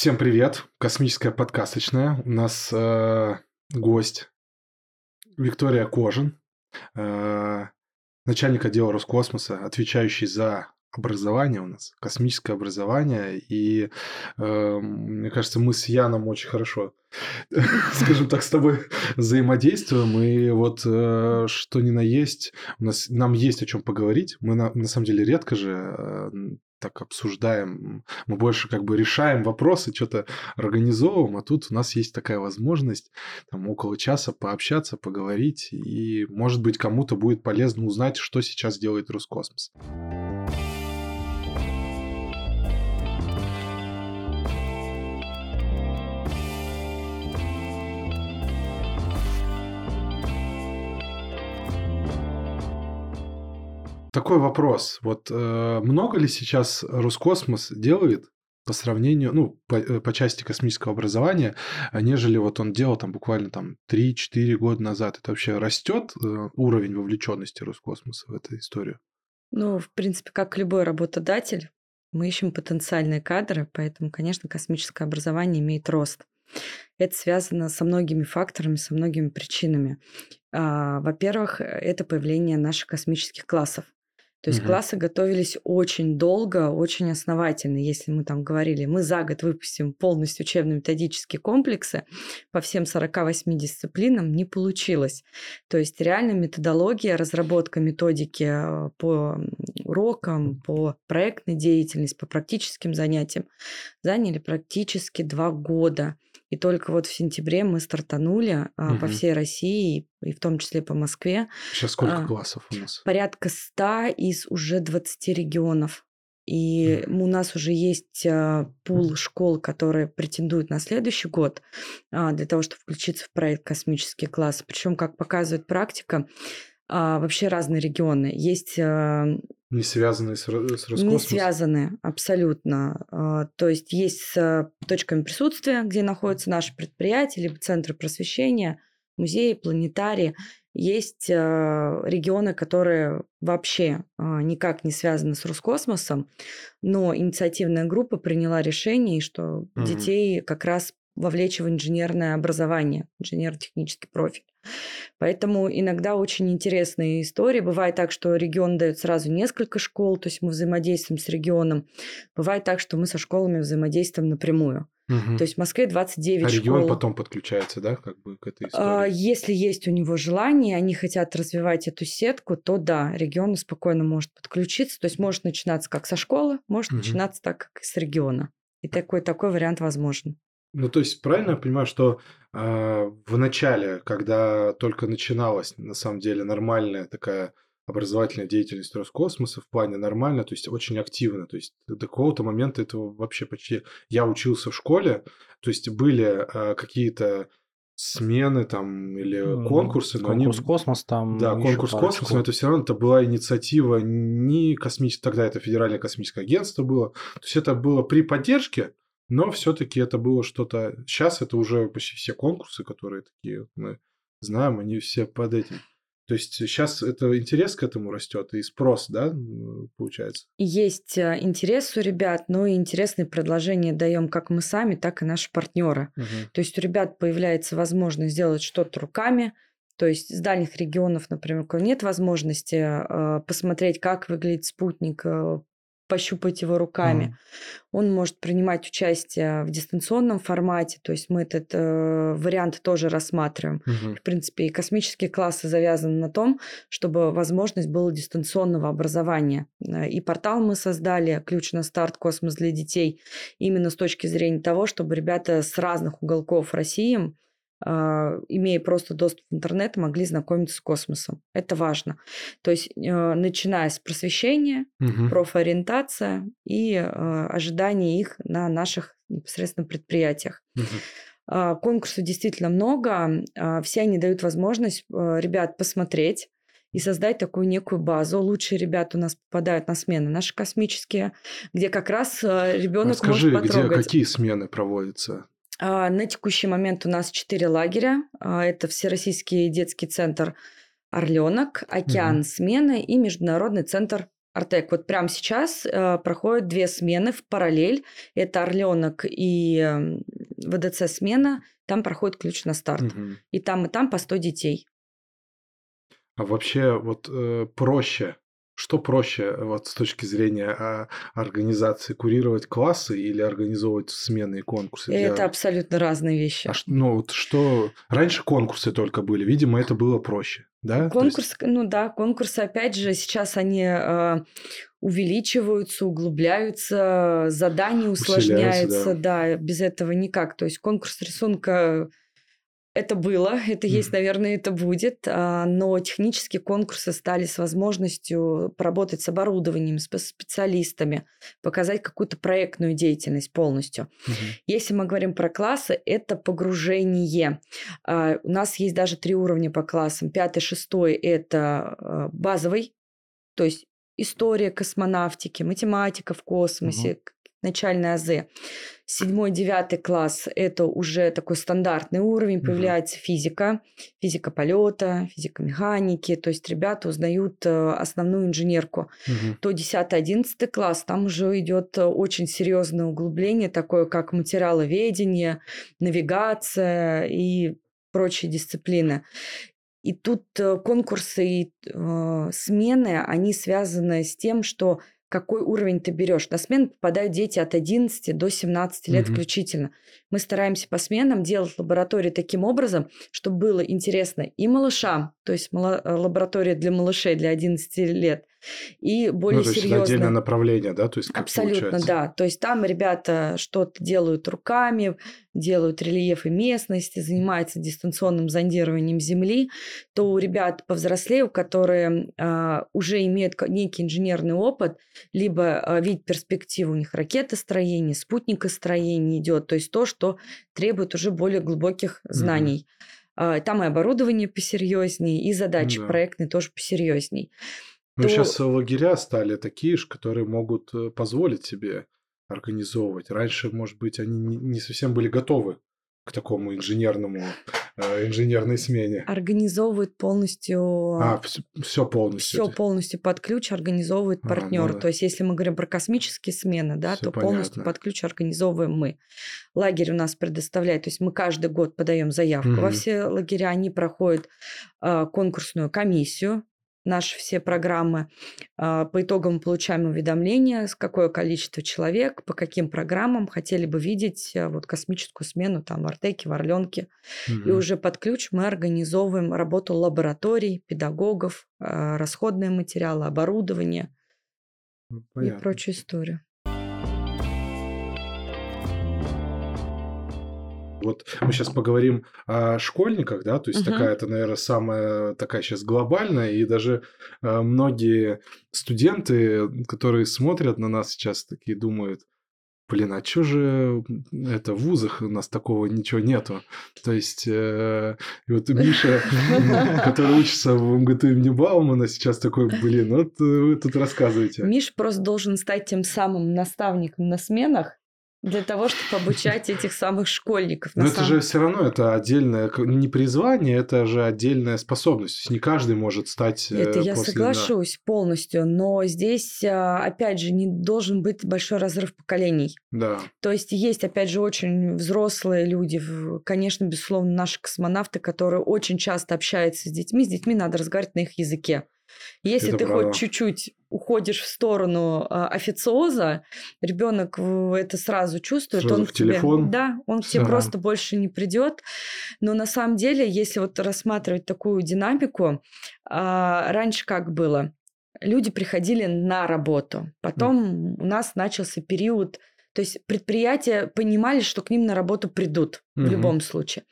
Всем привет, космическая подкасточная. У нас э, гость Виктория Кожин, э, начальник отдела Роскосмоса, отвечающий за образование у нас, космическое образование. И э, мне кажется, мы с Яном очень хорошо, скажем так, с тобой взаимодействуем. И вот э, что ни на есть, у нас, нам есть о чем поговорить. Мы на, на самом деле редко же э, так обсуждаем, мы больше как бы решаем вопросы, что-то организовываем, а тут у нас есть такая возможность там около часа пообщаться, поговорить, и может быть кому-то будет полезно узнать, что сейчас делает Роскосмос. Такой вопрос. Вот э, много ли сейчас Роскосмос делает по сравнению, ну, по, э, по части космического образования, нежели вот он делал там буквально там 3-4 года назад? Это вообще растет э, уровень вовлеченности Роскосмоса в эту историю? Ну, в принципе, как любой работодатель, мы ищем потенциальные кадры, поэтому, конечно, космическое образование имеет рост. Это связано со многими факторами, со многими причинами. А, во-первых, это появление наших космических классов. То есть угу. классы готовились очень долго, очень основательно. Если мы там говорили, мы за год выпустим полностью учебно-методические комплексы по всем 48 дисциплинам, не получилось. То есть реально методология, разработка методики э, по урокам, по проектной деятельности, по практическим занятиям заняли практически два года. И только вот в сентябре мы стартанули угу. по всей России, и в том числе по Москве. Сейчас сколько а, классов у нас? Порядка 100 из уже 20 регионов. И у нас уже есть а, пул школ, которые претендуют на следующий год а, для того, чтобы включиться в проект «Космический класс». Причем, как показывает практика, вообще разные регионы. Есть а, не связанные с, с Роскосмосом? Не связаны, абсолютно. А, то есть есть с точками присутствия, где находятся наши предприятия, либо центры просвещения, музеи, планетарии. Есть регионы, которые вообще никак не связаны с Роскосмосом, но инициативная группа приняла решение, что угу. детей как раз вовлечь в инженерное образование, инженерно-технический профиль. Поэтому иногда очень интересные истории. Бывает так, что регион дает сразу несколько школ, то есть мы взаимодействуем с регионом. Бывает так, что мы со школами взаимодействуем напрямую. Угу. То есть в Москве 29 а школ. регион потом подключается, да, как бы к этой истории? А, если есть у него желание, они хотят развивать эту сетку, то да, регион спокойно может подключиться. То есть может начинаться как со школы, может угу. начинаться так, как и с региона. И такой, такой вариант возможен. Ну, то есть, правильно я понимаю, что э, в начале, когда только начиналась, на самом деле, нормальная такая образовательная деятельность Роскосмоса в плане нормально, то есть очень активно. То есть до какого-то момента этого вообще почти... Я учился в школе, то есть были э, какие-то смены там или конкурсы. Но конкурс они... космос там. Да, конкурс космос, но это все равно это была инициатива не космическая, тогда это Федеральное космическое агентство было. То есть это было при поддержке но все-таки это было что-то... Сейчас это уже почти все конкурсы, которые такие мы знаем, они все под этим. То есть сейчас это интерес к этому растет и спрос, да, получается? Есть э, интерес у ребят, но и интересные предложения даем как мы сами, так и наши партнеры. Угу. То есть у ребят появляется возможность сделать что-то руками, то есть с дальних регионов, например, нет возможности э, посмотреть, как выглядит спутник, э, пощупать его руками. Mm. Он может принимать участие в дистанционном формате, то есть мы этот э, вариант тоже рассматриваем. Mm-hmm. В принципе, и космические классы завязаны на том, чтобы возможность была дистанционного образования. Э, и портал мы создали, ключ на старт «Космос для детей», именно с точки зрения того, чтобы ребята с разных уголков России имея просто доступ в интернет, могли знакомиться с космосом. Это важно. То есть, э, начиная с просвещения, угу. профориентация и э, ожидание их на наших непосредственно предприятиях. Угу. Конкурсов действительно много. А, все они дают возможность э, ребят посмотреть и создать такую некую базу. Лучшие ребята у нас попадают на смены наши космические, где как раз ребенок Расскажи, может потрогать. где какие смены проводятся? А, на текущий момент у нас четыре лагеря. А, это Всероссийский детский центр Орленок, Океан угу. смены и Международный центр Артек. Вот прямо сейчас э, проходят две смены в параллель. Это Орленок и э, ВДЦ смена. Там проходит ключ на старт. Мгм. И там, и там по 100 детей. А вообще вот э, проще, что проще э, вот с точки зрения а, организации курировать классы или организовывать смены и конкурсы? для- Это абсолютно разные вещи. А ну вот что раньше конкурсы только были, видимо, это было проще, да? То есть- Конкурс, ну да, конкурсы, опять же, сейчас они э, увеличиваются, углубляются, задания усложняются, да. без этого никак. То есть конкурс рисунка это было, это есть, Мгм. наверное, это будет, а, но технические конкурсы стали с возможностью поработать с оборудованием, с специалистами, показать какую-то проектную деятельность полностью. Мгм. Если мы говорим про классы, это погружение. А, У нас есть даже три уровня по классам. Пятый, шестой – это а, базовый, то есть история космонавтики, математика в космосе, к- начальные азы. Седьмой, девятый класс – это уже такой стандартный уровень, появляется физика, физика полета, физика механики, то есть ребята узнают э, основную инженерку Мгм. то 10-11 класс, там уже идет э, очень серьезное углубление, такое как материаловедение, навигация и прочие дисциплины. И тут э, конкурсы и э, смены, они связаны с тем, что какой уровень ты берешь. На смену попадают дети от 11 до 17 лет Мгм. включительно. Мы стараемся по сменам делать лаборатории таким образом, чтобы было интересно и малышам, то есть э, лаборатория для малышей для 11 лет, и более Ну, то есть это серьезно. отдельное направление, да? То есть как Абсолютно, получается? да. То есть там ребята что-то делают руками, делают рельефы местности, занимаются дистанционным зондированием земли. То у ребят повзрослее, которые а, уже имеют некий инженерный опыт, либо а, видят перспективу у них ракетостроение, спутникостроение идет, то есть то, что требует уже более глубоких знаний. А, Там и оборудование посерьезнее, и задачи Да. проектные тоже посерьезней. Ну, сейчас лагеря стали такие же, которые могут э, позволить себе организовывать. Раньше, может быть, они не совсем были готовы к такому инженерному, э, инженерной смене. Организовывают полностью А, все полностью. все полностью под ключ организовывает А, партнер. ну да. То есть, если мы говорим про космические смены, да, Всё то полностью понятно. под ключ организовываем мы. Лагерь у нас предоставляет, то есть мы каждый год подаем заявку во Мгм. все лагеря, они проходят а, конкурсную комиссию. Наши все программы. А, По итогам мы получаем уведомление, с какое количество человек, по каким программам хотели бы видеть а, вот космическую смену там в Артеке, в Орленке. И Мгм. уже под ключ мы организовываем работу лабораторий, педагогов, а, расходные материалы, оборудование Ну, и понятно. прочую историю. Вот мы сейчас поговорим о школьниках, да, то есть Мгм. такая, это, наверное, самая такая сейчас глобальная, и даже э, многие студенты, которые смотрят на нас сейчас, такие думают, блин, а чё же это в вузах у нас такого ничего нету? То есть, э, вот Миша, который учится в МГТУ имени Баумана, сейчас такой, блин, вот вы тут рассказываете. Миш просто должен стать тем самым наставником на сменах для того, чтобы обучать этих самых школьников. Но это самом- же все равно это отдельное, не призвание, это же отдельная способность. То есть не каждый может стать. э, Это я да. соглашусь полностью, но здесь, а, опять же, не должен быть большой разрыв поколений. Да. То есть есть, опять же, очень взрослые люди, конечно, безусловно, наши космонавты, которые очень часто общаются с детьми. С детьми надо разговаривать на их языке. Если Это ты правда. хоть чуть-чуть уходишь в сторону а, официоза, ребенок это сразу чувствует, Сразу он в тебе, телефон. да, он к тебе просто больше не придет. Но на самом деле, если вот рассматривать такую динамику, а, раньше как было? Люди приходили на работу, потом у нас начался период то есть предприятия понимали, что к ним на работу придут в Мгм. любом случае.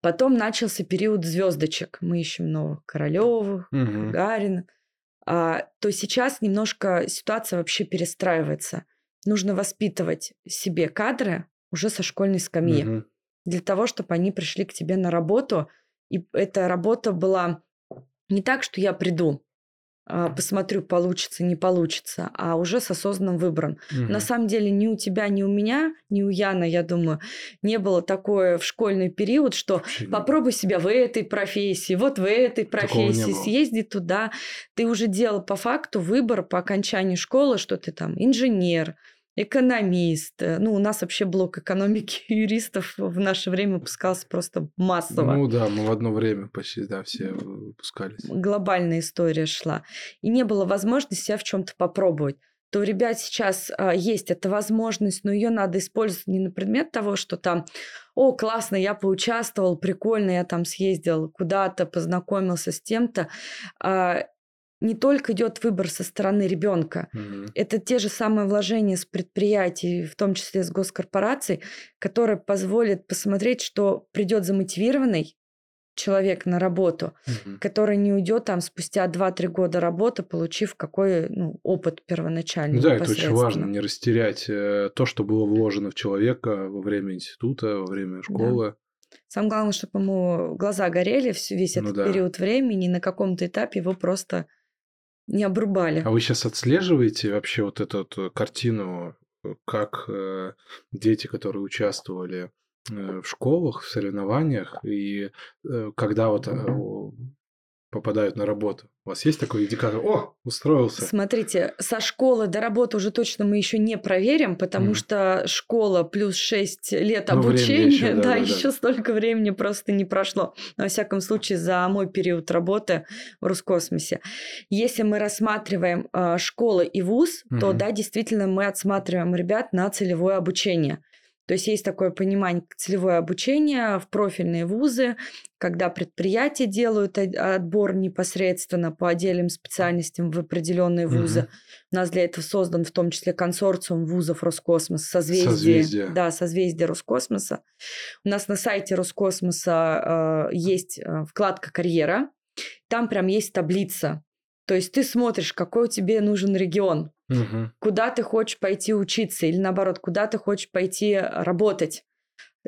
Потом начался период звездочек. Мы ищем новых Королевых, Мгм. Гагарина. А, то сейчас немножко ситуация вообще перестраивается. Нужно воспитывать себе кадры уже со школьной скамьи Мгм. для того, чтобы они пришли к тебе на работу. И эта работа была не так, что я приду, посмотрю, получится, не получится, а уже с осознанным выбором. Угу. На самом деле ни у тебя, ни у меня, ни у Яна, я думаю, не было такое в школьный период, что Вообще попробуй себя в этой профессии, вот в этой профессии, съезди туда. Ты уже делал по факту выбор по окончании школы, что ты там инженер, экономист. Э, ну, у нас вообще блок экономики юристов в наше время выпускался просто массово. Ну да, мы в одно время почти, да, все выпускались. Глобальная история шла. И не было возможности себя в чем-то попробовать то у ребят сейчас а, есть эта возможность, но ее надо использовать не на предмет того, что там, о, классно, я поучаствовал, прикольно, я там съездил куда-то, познакомился с тем-то. А, не только идет выбор со стороны ребенка, mm это те же самые вложения с предприятий, в том числе с госкорпораций, которые позволят посмотреть, что придет замотивированный человек на работу, mm который не уйдет там спустя 2-3 года работы, получив какой ну, опыт первоначальный. Да, это очень важно, не растерять э, то, что было вложено в человека во время института, во время школы. Да. Самое главное, чтобы ему глаза горели весь ну этот ну, да. период времени, на каком-то этапе его просто не обрубали. А вы сейчас отслеживаете вообще вот эту вот э, картину, э, как э, дети, которые участвовали э, в школах, в соревнованиях, и э, когда вот попадают на работу? У вас есть такой индикатор? О, устроился. Смотрите, со школы до работы уже точно мы еще не проверим, потому mm. что школа плюс 6 лет ну, обучения, еще, да, да, да, еще да. столько времени просто не прошло. Но, во всяком случае, за мой период работы в Роскосмосе. Если мы рассматриваем э, школы и вуз, mm-hmm. то да, действительно мы отсматриваем ребят на целевое обучение. То есть есть такое понимание целевое обучение в профильные вузы, когда предприятия делают отбор непосредственно по отдельным специальностям в определенные вузы. Угу. У нас для этого создан в том числе консорциум вузов Роскосмос, созвездие, созвездие. Да, созвездие Роскосмоса. У нас на сайте Роскосмоса э, есть э, вкладка «Карьера». Там прям есть таблица. То есть ты смотришь, какой тебе нужен регион. Угу. Куда ты хочешь пойти учиться или наоборот, куда ты хочешь пойти работать.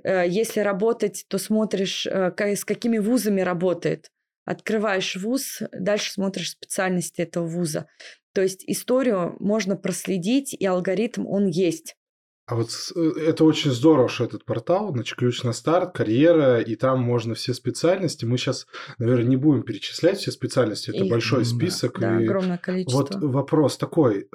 Э, если работать, то смотришь, э, с какими вузами работает. Открываешь вуз, дальше смотришь специальности этого вуза. То есть историю можно проследить, и алгоритм он есть. А вот э, это очень здорово, что этот портал, значит, ключ на старт, карьера, и там можно все специальности. Мы сейчас, наверное, не будем перечислять все специальности, это и, большой список. Да, и огромное количество. Вот вопрос такой.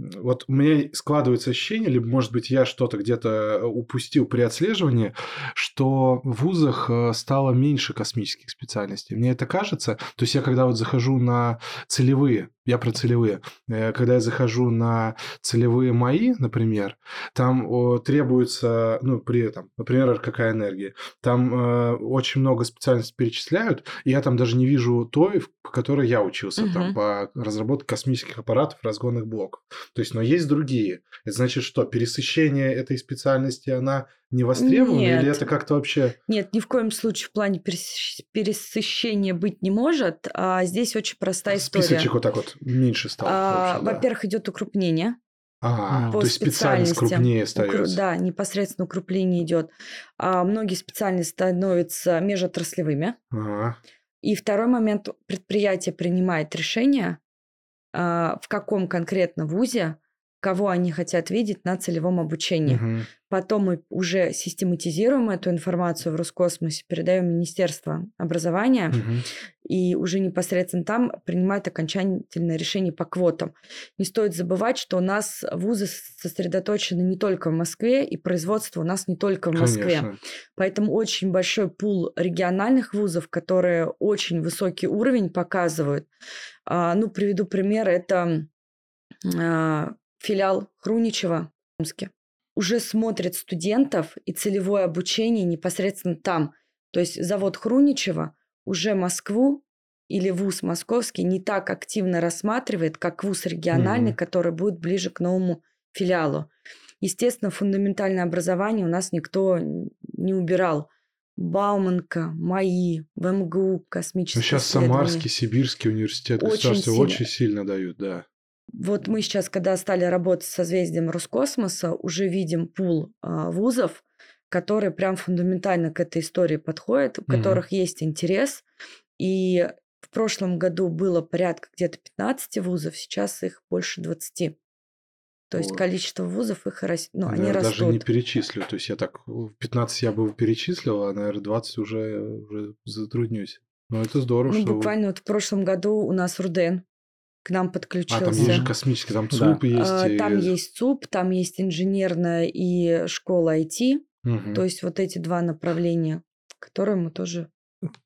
Э, вот у меня складывается ощущение, либо, может быть, я что-то где-то упустил при отслеживании, что в вузах э, стало меньше космических специальностей. Мне это кажется. То есть я когда вот захожу на целевые, я про целевые, э, когда я захожу на целевые мои, например, там требуется, ну, при этом, например, какая энергия, там э, очень много специальностей перечисляют, и я там даже не вижу той, по которой я учился, угу. там, по разработке космических аппаратов, разгонных блоков. То есть, но есть другие. Это значит, что пересыщение этой специальности, она не востребована? Нет. Или это как-то вообще... Нет, ни в коем случае в плане пересыщения быть не может. А здесь очень простая история. Списочек вот так вот меньше стал. А, да. Во-первых, идет укрупнение. А, то есть специальность крупнее становится. Да, непосредственно укрепление идет. А многие специальности становятся межотраслевыми. Ага. И второй момент, предприятие принимает решение, а, в каком конкретно вузе кого они хотят видеть на целевом обучении. Угу. Потом мы уже систематизируем эту информацию в Роскосмосе, передаем Министерство образования, угу. И уже непосредственно там принимают окончательное решение по квотам. Не стоит забывать, что у нас вузы сосредоточены не только в Москве, и производство у нас не только в Москве. Конечно. Поэтому очень большой пул региональных вузов, которые очень высокий уровень показывают. А, ну, приведу пример, это а, филиал Хруничева в Омске, уже смотрит студентов и целевое обучение непосредственно там. То есть завод Хруничева уже Москву или вуз московский не так активно рассматривает, как вуз региональный, mm-hmm. который будет ближе к новому филиалу. Естественно, фундаментальное образование у нас никто не убирал. Бауманка, МАИ, ВМГУ, космические Ну, сейчас Самарский, Сибирский университет очень сильно. очень сильно дают, да. Вот мы сейчас, когда стали работать с созвездием Роскосмоса, уже видим пул а, вузов, которые прям фундаментально к этой истории подходят, у mm которых есть интерес. И в прошлом году было порядка где-то 15 вузов, сейчас их больше 20. То есть количество вузов их рас... ну, они Я растут. даже не перечислю. То есть я так в 15 я бы перечислил, а, наверное, 20 уже, уже затруднюсь. Но это здорово, Ну, что... вы- буквально вот в прошлом году у нас Руден к нам А, подключился. там есть же космический, там Да. ЦУП есть. А, и- Там есть ЦУП, там есть инженерная и школа IT. Мгм. То есть вот эти два направления, которые мы тоже...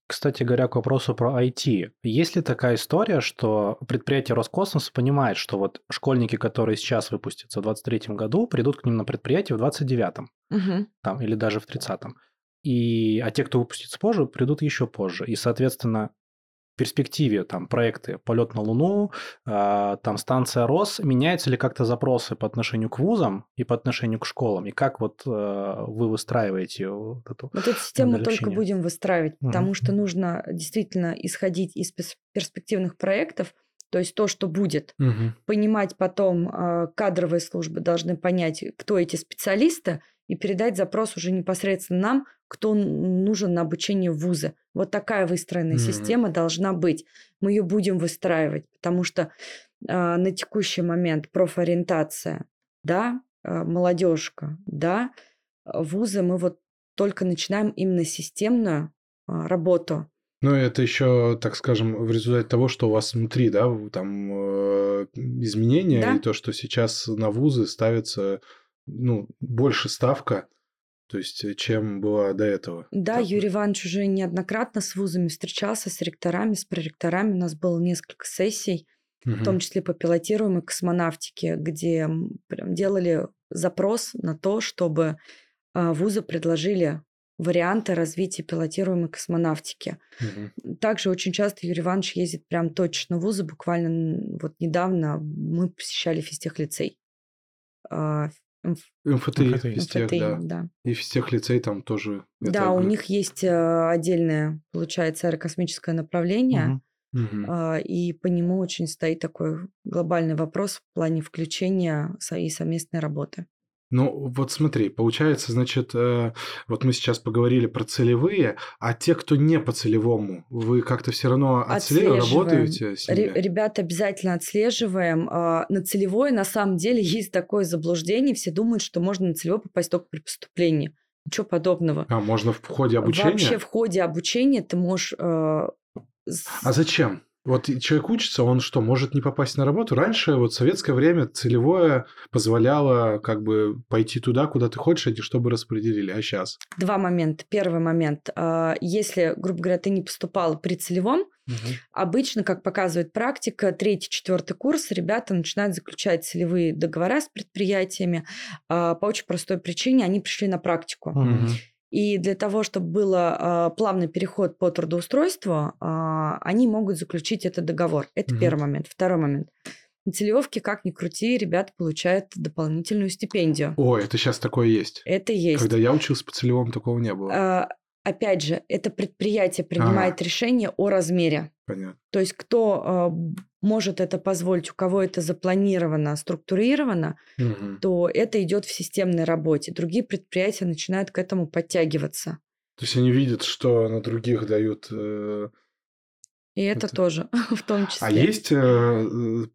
Кстати говоря, к вопросу про IT. Есть ли такая история, что предприятие Роскосмоса понимает, что вот школьники, которые сейчас выпустятся в 23 году, придут к ним на предприятие в 29 Мгм. там, или даже в 30-м. И, а те, кто выпустится позже, придут еще позже. И, соответственно, перспективе там проекты «Полет на Луну», а, там станция РОС, меняются ли как-то запросы по отношению к вузам и по отношению к школам? И как вот э, вы выстраиваете вот эту... Вот эту систему только будем выстраивать, Мгм. потому что нужно действительно исходить из перспективных проектов, то есть то, что будет. Мгм. Понимать потом, а, кадровые службы должны понять, кто эти специалисты, и передать запрос уже непосредственно нам, кто нужен на обучение в вузы. Вот такая выстроенная Мгм. система должна быть. Мы ее будем выстраивать, потому что а, на текущий момент профориентация, да, а, молодежка, да, а, вузы мы вот только начинаем именно системную а, работу. Ну, это еще, так скажем, в результате того, что у вас внутри, да, там э, изменения, Да. и то, что сейчас на вузы ставится, ну, больше ставка, то есть, э, чем была до этого. Да, Так, Юрий Иванович уже неоднократно с вузами встречался, с ректорами, с проректорами. У нас было несколько сессий, мгм. в том числе по пилотируемой космонавтике, где прям делали запрос на то, чтобы а, вузы предложили варианты развития пилотируемой космонавтики. Мгм. Также очень часто Юрий Иванович ездит прям точно в вузы. Буквально вот недавно мы посещали физтехлицей. МФ- МФТИ, МФТИ. физтех, МФТИ, да. да. И физтех-лицей там тоже. Да, у них есть э, отдельное, получается, аэрокосмическое направление. А, И по нему очень стоит такой глобальный вопрос в плане включения и совместной работы. Ну, вот смотри, получается, значит, э, вот мы сейчас поговорили про целевые, а те, кто не по целевому, вы как-то все равно отслеживаете, Отслеживаем. работаете с ними? Ребят обязательно отслеживаем. А, На целевой на самом деле есть такое заблуждение. Все думают, что можно на целевой попасть только при поступлении. Ничего подобного. А, можно в ходе обучения? Вообще в ходе обучения ты можешь... э, с- А зачем? Вот человек учится, он что, может не попасть на работу? Раньше, вот в советское время, целевое позволяло как бы пойти туда, куда ты хочешь, а чтобы распределили. А сейчас? Два момента. Первый момент. а, Если, грубо говоря, ты не поступал при целевом, Мгм. Обычно, как показывает практика, третий, четвертый курс ребята начинают заключать целевые договора с предприятиями. а, По очень простой причине они пришли на практику. Мгм. И для того, чтобы был а, плавный переход по трудоустройству, а, они могут заключить этот договор. Это Мгм. первый момент. Второй момент. На целевке, как ни крути, ребята получают дополнительную стипендию. Ой, это сейчас такое есть. Это есть. Когда я учился по целевому, такого не было. А, Опять же, это предприятие принимает решение о размере. Понятно. То есть кто а, б- может это позволить, у кого это запланировано, структурировано, Мгм. то это идет в системной работе. Другие предприятия начинают к этому подтягиваться. То есть они видят, что на других дают... э, И это, Это- тоже в том числе. А есть э, э,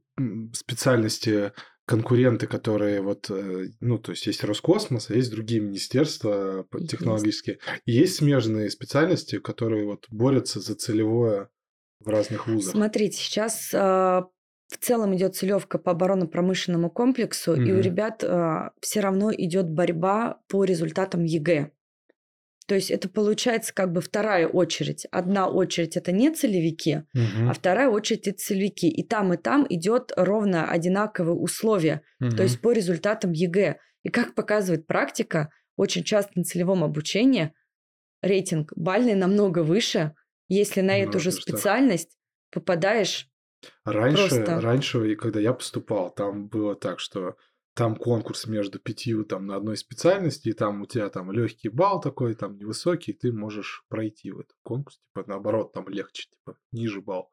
специальности, конкуренты, которые вот, э, ну, то есть есть Роскосмос, а есть другие министерства по- Есть. технологические. И есть смежные специальности, которые вот борются за целевое в разных вузах. Смотрите, сейчас а, в целом идет целевка по оборонно-промышленному комплексу, и у ребят все равно идет борьба по результатам ЕГЭ. То есть это получается как бы вторая очередь. Одна очередь это не целевики, Мгм. а вторая очередь это целевики. И там, и там идет ровно одинаковые условия, то Мгм. есть по результатам ЕГЭ. И как показывает практика, очень часто на целевом обучении рейтинг бальный намного выше, если на Ну, эту же специальность попадаешь. Раньше, просто- раньше, когда я поступал, там было так, что там конкурс между пятью там на одной специальности, и там у тебя там легкий балл такой, там невысокий, ты можешь пройти в этот конкурс, типа наоборот, там легче, типа ниже балл.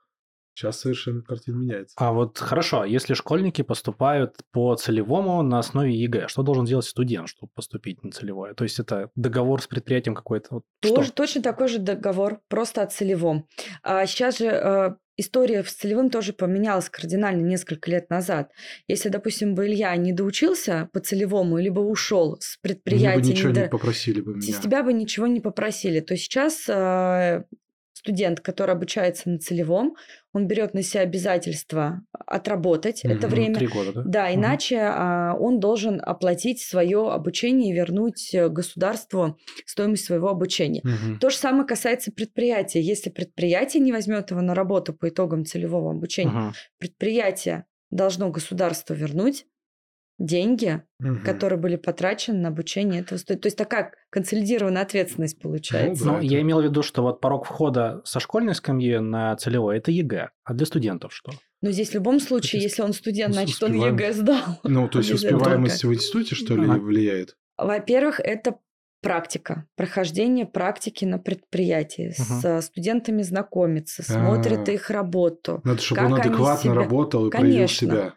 Сейчас совершенно картина меняется. А вот хорошо, если школьники поступают по целевому на основе ЕГЭ, что должен делать студент, чтобы поступить на целевое? То есть это договор с предприятием какой-то? Вот Тоже что? точно такой же договор, просто о целевом. А сейчас же э, история с целевым тоже поменялась кардинально несколько лет назад. Если, допустим, бы Илья не доучился по целевому, либо ушел с Мне предприятия, бы ничего не не до- попросили бы меня. с тебя бы ничего не попросили. То сейчас э, студент, который обучается на целевом, он берет на себя обязательство отработать это Мгм. время. Три года, да? Да, Мгм. иначе а, он должен оплатить свое обучение и вернуть э, государству стоимость своего обучения. Мгм. То же самое касается предприятия. Если предприятие не возьмет его на работу по итогам целевого обучения, Мгм. предприятие должно государству вернуть деньги, Мгм. которые были потрачены на обучение этого студента. То есть такая консолидированная ответственность получается. Да, Ну, это- я имел в виду, что вот порог входа со школьной скамьи на целевой – это ЕГЭ. А для студентов что? Но здесь в любом случае, есть если он студент, значит, он успеваем- ЕГЭ сдал. Ну, то есть успеваемость в институте, что ли, Ага. влияет? Во-первых, это практика, прохождение практики на предприятии, Мгм. с студентами знакомиться, смотрит А. их работу. Надо, чтобы Как он адекватно себя- работал и проявил Конечно. себя.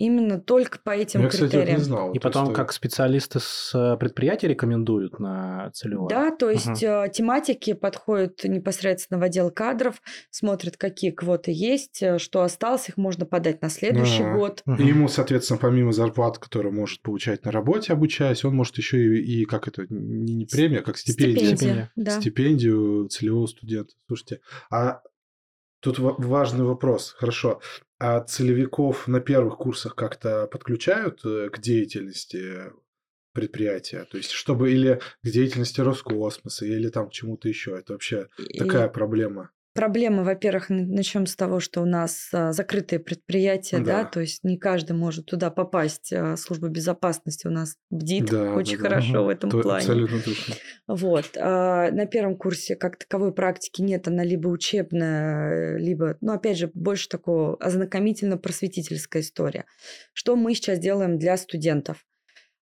Именно только по этим Я, кстати, это не критериям. знал. И То потом, есть, как специалисты с э, предприятия рекомендуют на целевое? Да, то есть э, тематики подходят непосредственно в отдел кадров, смотрят, какие квоты есть, э, что осталось, их можно подать на следующий А. год. Мгм. И ему, соответственно, помимо зарплат, которую может получать на работе, обучаясь, он может еще и, и как это, не, не премия, а как стипендия. Стипендия, да. Стипендию целевого студента. Слушайте, а тут ва- важный вопрос. Хорошо. А целевиков на первых курсах как-то подключают э, к деятельности предприятия? То есть, чтобы или к деятельности Роскосмоса, или там к чему-то еще. Это вообще такая проблема. Проблема, во-первых, начнем с того, что у нас а, закрытые предприятия, да. Да. то есть не каждый может туда попасть. А, Служба безопасности у нас бдит Да, очень да, да. хорошо Мгм. в этом То- плане. Абсолютно точно. Вот. а, На первом курсе как таковой практики нет, она либо учебная, либо, ну, опять же, больше такого ознакомительно-просветительская история. Что мы сейчас делаем для студентов?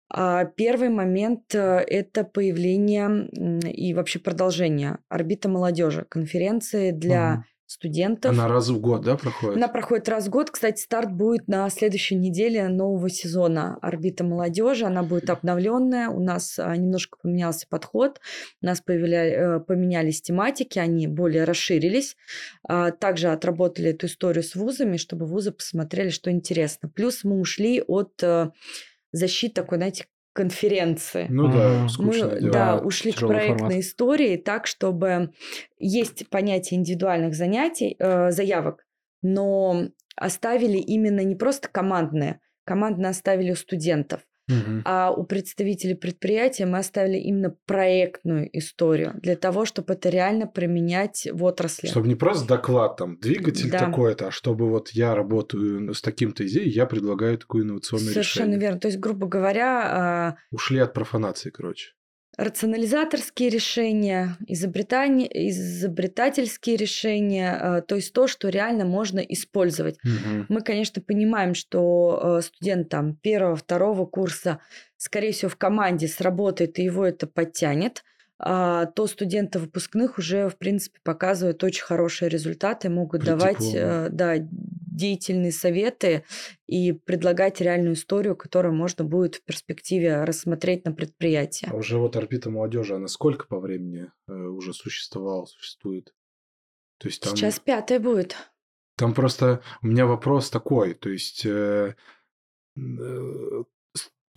А, Первый момент э, – это появление и вообще продолжение орбита молодежи, конференции для Мгм. студентов. Она раз в год, да, проходит? Она проходит раз в год. Кстати, старт будет на следующей неделе нового сезона «Орбита молодежи». Она будет обновленная. У нас а, немножко поменялся подход. У нас появля- э, поменялись тематики, они более расширились. А, Также отработали эту историю с вузами, чтобы вузы посмотрели, что интересно. Плюс мы ушли от защиты такой, знаете, конференции Ну да, Мгм. мы дело. да, ушли к проектной формат. истории так, чтобы есть понятие индивидуальных занятий, э, заявок, но оставили именно не просто командные, командные оставили у студентов, А у представителей предприятия мы оставили именно проектную историю для того, чтобы это реально применять в отрасли. Чтобы не просто доклад там, двигатель Да. такой-то, а чтобы вот я работаю с таким-то идеей, я предлагаю такое инновационное Совершенно решение. верно. То есть, грубо говоря, а, Ушли от профанации, короче. Рационализаторские решения, изобретание, изобретательские решения, э, то есть то, что реально можно использовать. Мгм. Мы, конечно, понимаем, что э, студент там первого, второго курса, скорее всего, в команде сработает и его это подтянет, то студенты выпускных уже, в принципе, показывают очень хорошие результаты, могут При давать дипломе. э, да, деятельные советы и предлагать реальную историю, которую можно будет в перспективе рассмотреть на предприятии. А уже вот орбита молодежи, она сколько по времени э, уже существовала, существует? То есть там, Сейчас пятая будет. там просто у меня вопрос такой, то есть э,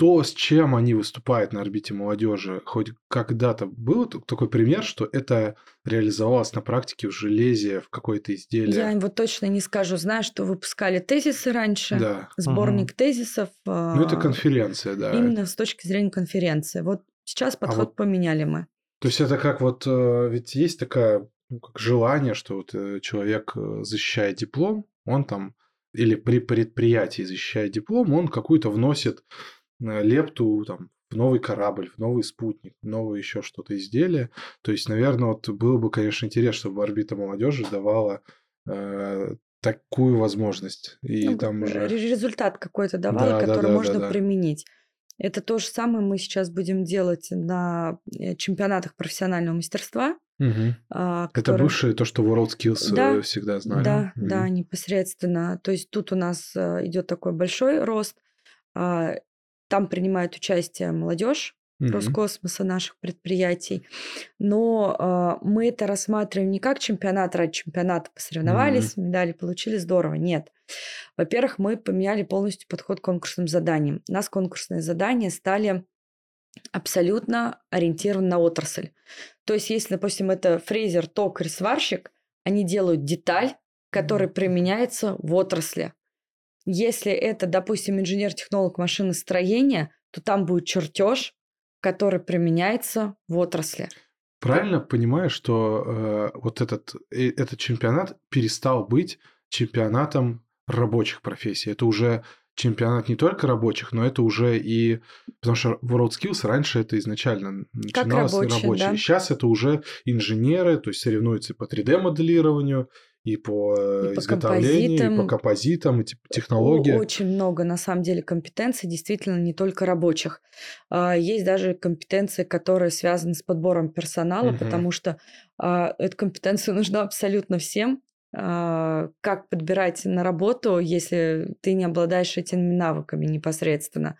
то, с чем они выступают на орбите молодежи, хоть когда-то был такой пример, что это реализовалось на практике в железе, в какое-то изделие? Я вот точно не скажу. Знаю, что выпускали тезисы раньше, Да. сборник тезисов. Ну, это а, конференция, да. Именно с точки зрения конференции. Вот сейчас подход вот поменяли мы. То есть это как вот, э, ведь есть такая, ну, как желание, что вот э, человек э, защищает диплом, он там, или при предприятии защищает диплом, он какую-то вносит лепту там, в новый корабль, в новый спутник, в новое еще что-то изделие. То есть, наверное, вот было бы, конечно, интересно, чтобы орбита молодежи давала э, такую возможность. И Ну, там уже... результат какой-то давала, Да, да, который да, можно да, да. применить. Это то же самое мы сейчас будем делать на э, чемпионатах профессионального мастерства. Угу. а, Это которые- бывшие, то, что WorldSkills Да, э, всегда знали. Да, Мгм. да, непосредственно. То есть тут у нас э, идет такой большой рост. а, Там принимает участие молодежь Мгм. Роскосмоса, наших предприятий. Но а, мы это рассматриваем не как чемпионат ради чемпионата. Посоревновались, медали получили, здорово. Нет. Во-первых, мы поменяли полностью подход к конкурсным заданиям. У нас конкурсные задания стали абсолютно ориентированы на отрасль. То есть, если, допустим, это фрезер, токарь, сварщик, они делают деталь, которая применяется в отрасли. Если это, допустим, инженер-технолог машиностроения, то там будет чертеж, который применяется в отрасли. Правильно понимаю, что э, вот этот, э, этот чемпионат перестал быть чемпионатом рабочих профессий. Это уже чемпионат не только рабочих, но это уже и... Потому что WorldSkills раньше это изначально начиналось рабочие, рабочие. да. Сейчас это уже инженеры, то есть соревнуются по 3D-моделированию, и по, э, И по изготовлению, и по композитам. и. О- Очень много, на самом деле, компетенций, действительно, не только рабочих. А, Есть даже компетенции, которые связаны с подбором персонала, Мгм. потому что а, эта компетенция нужна абсолютно всем. А, Как подбирать на работу, если ты не обладаешь этими навыками непосредственно.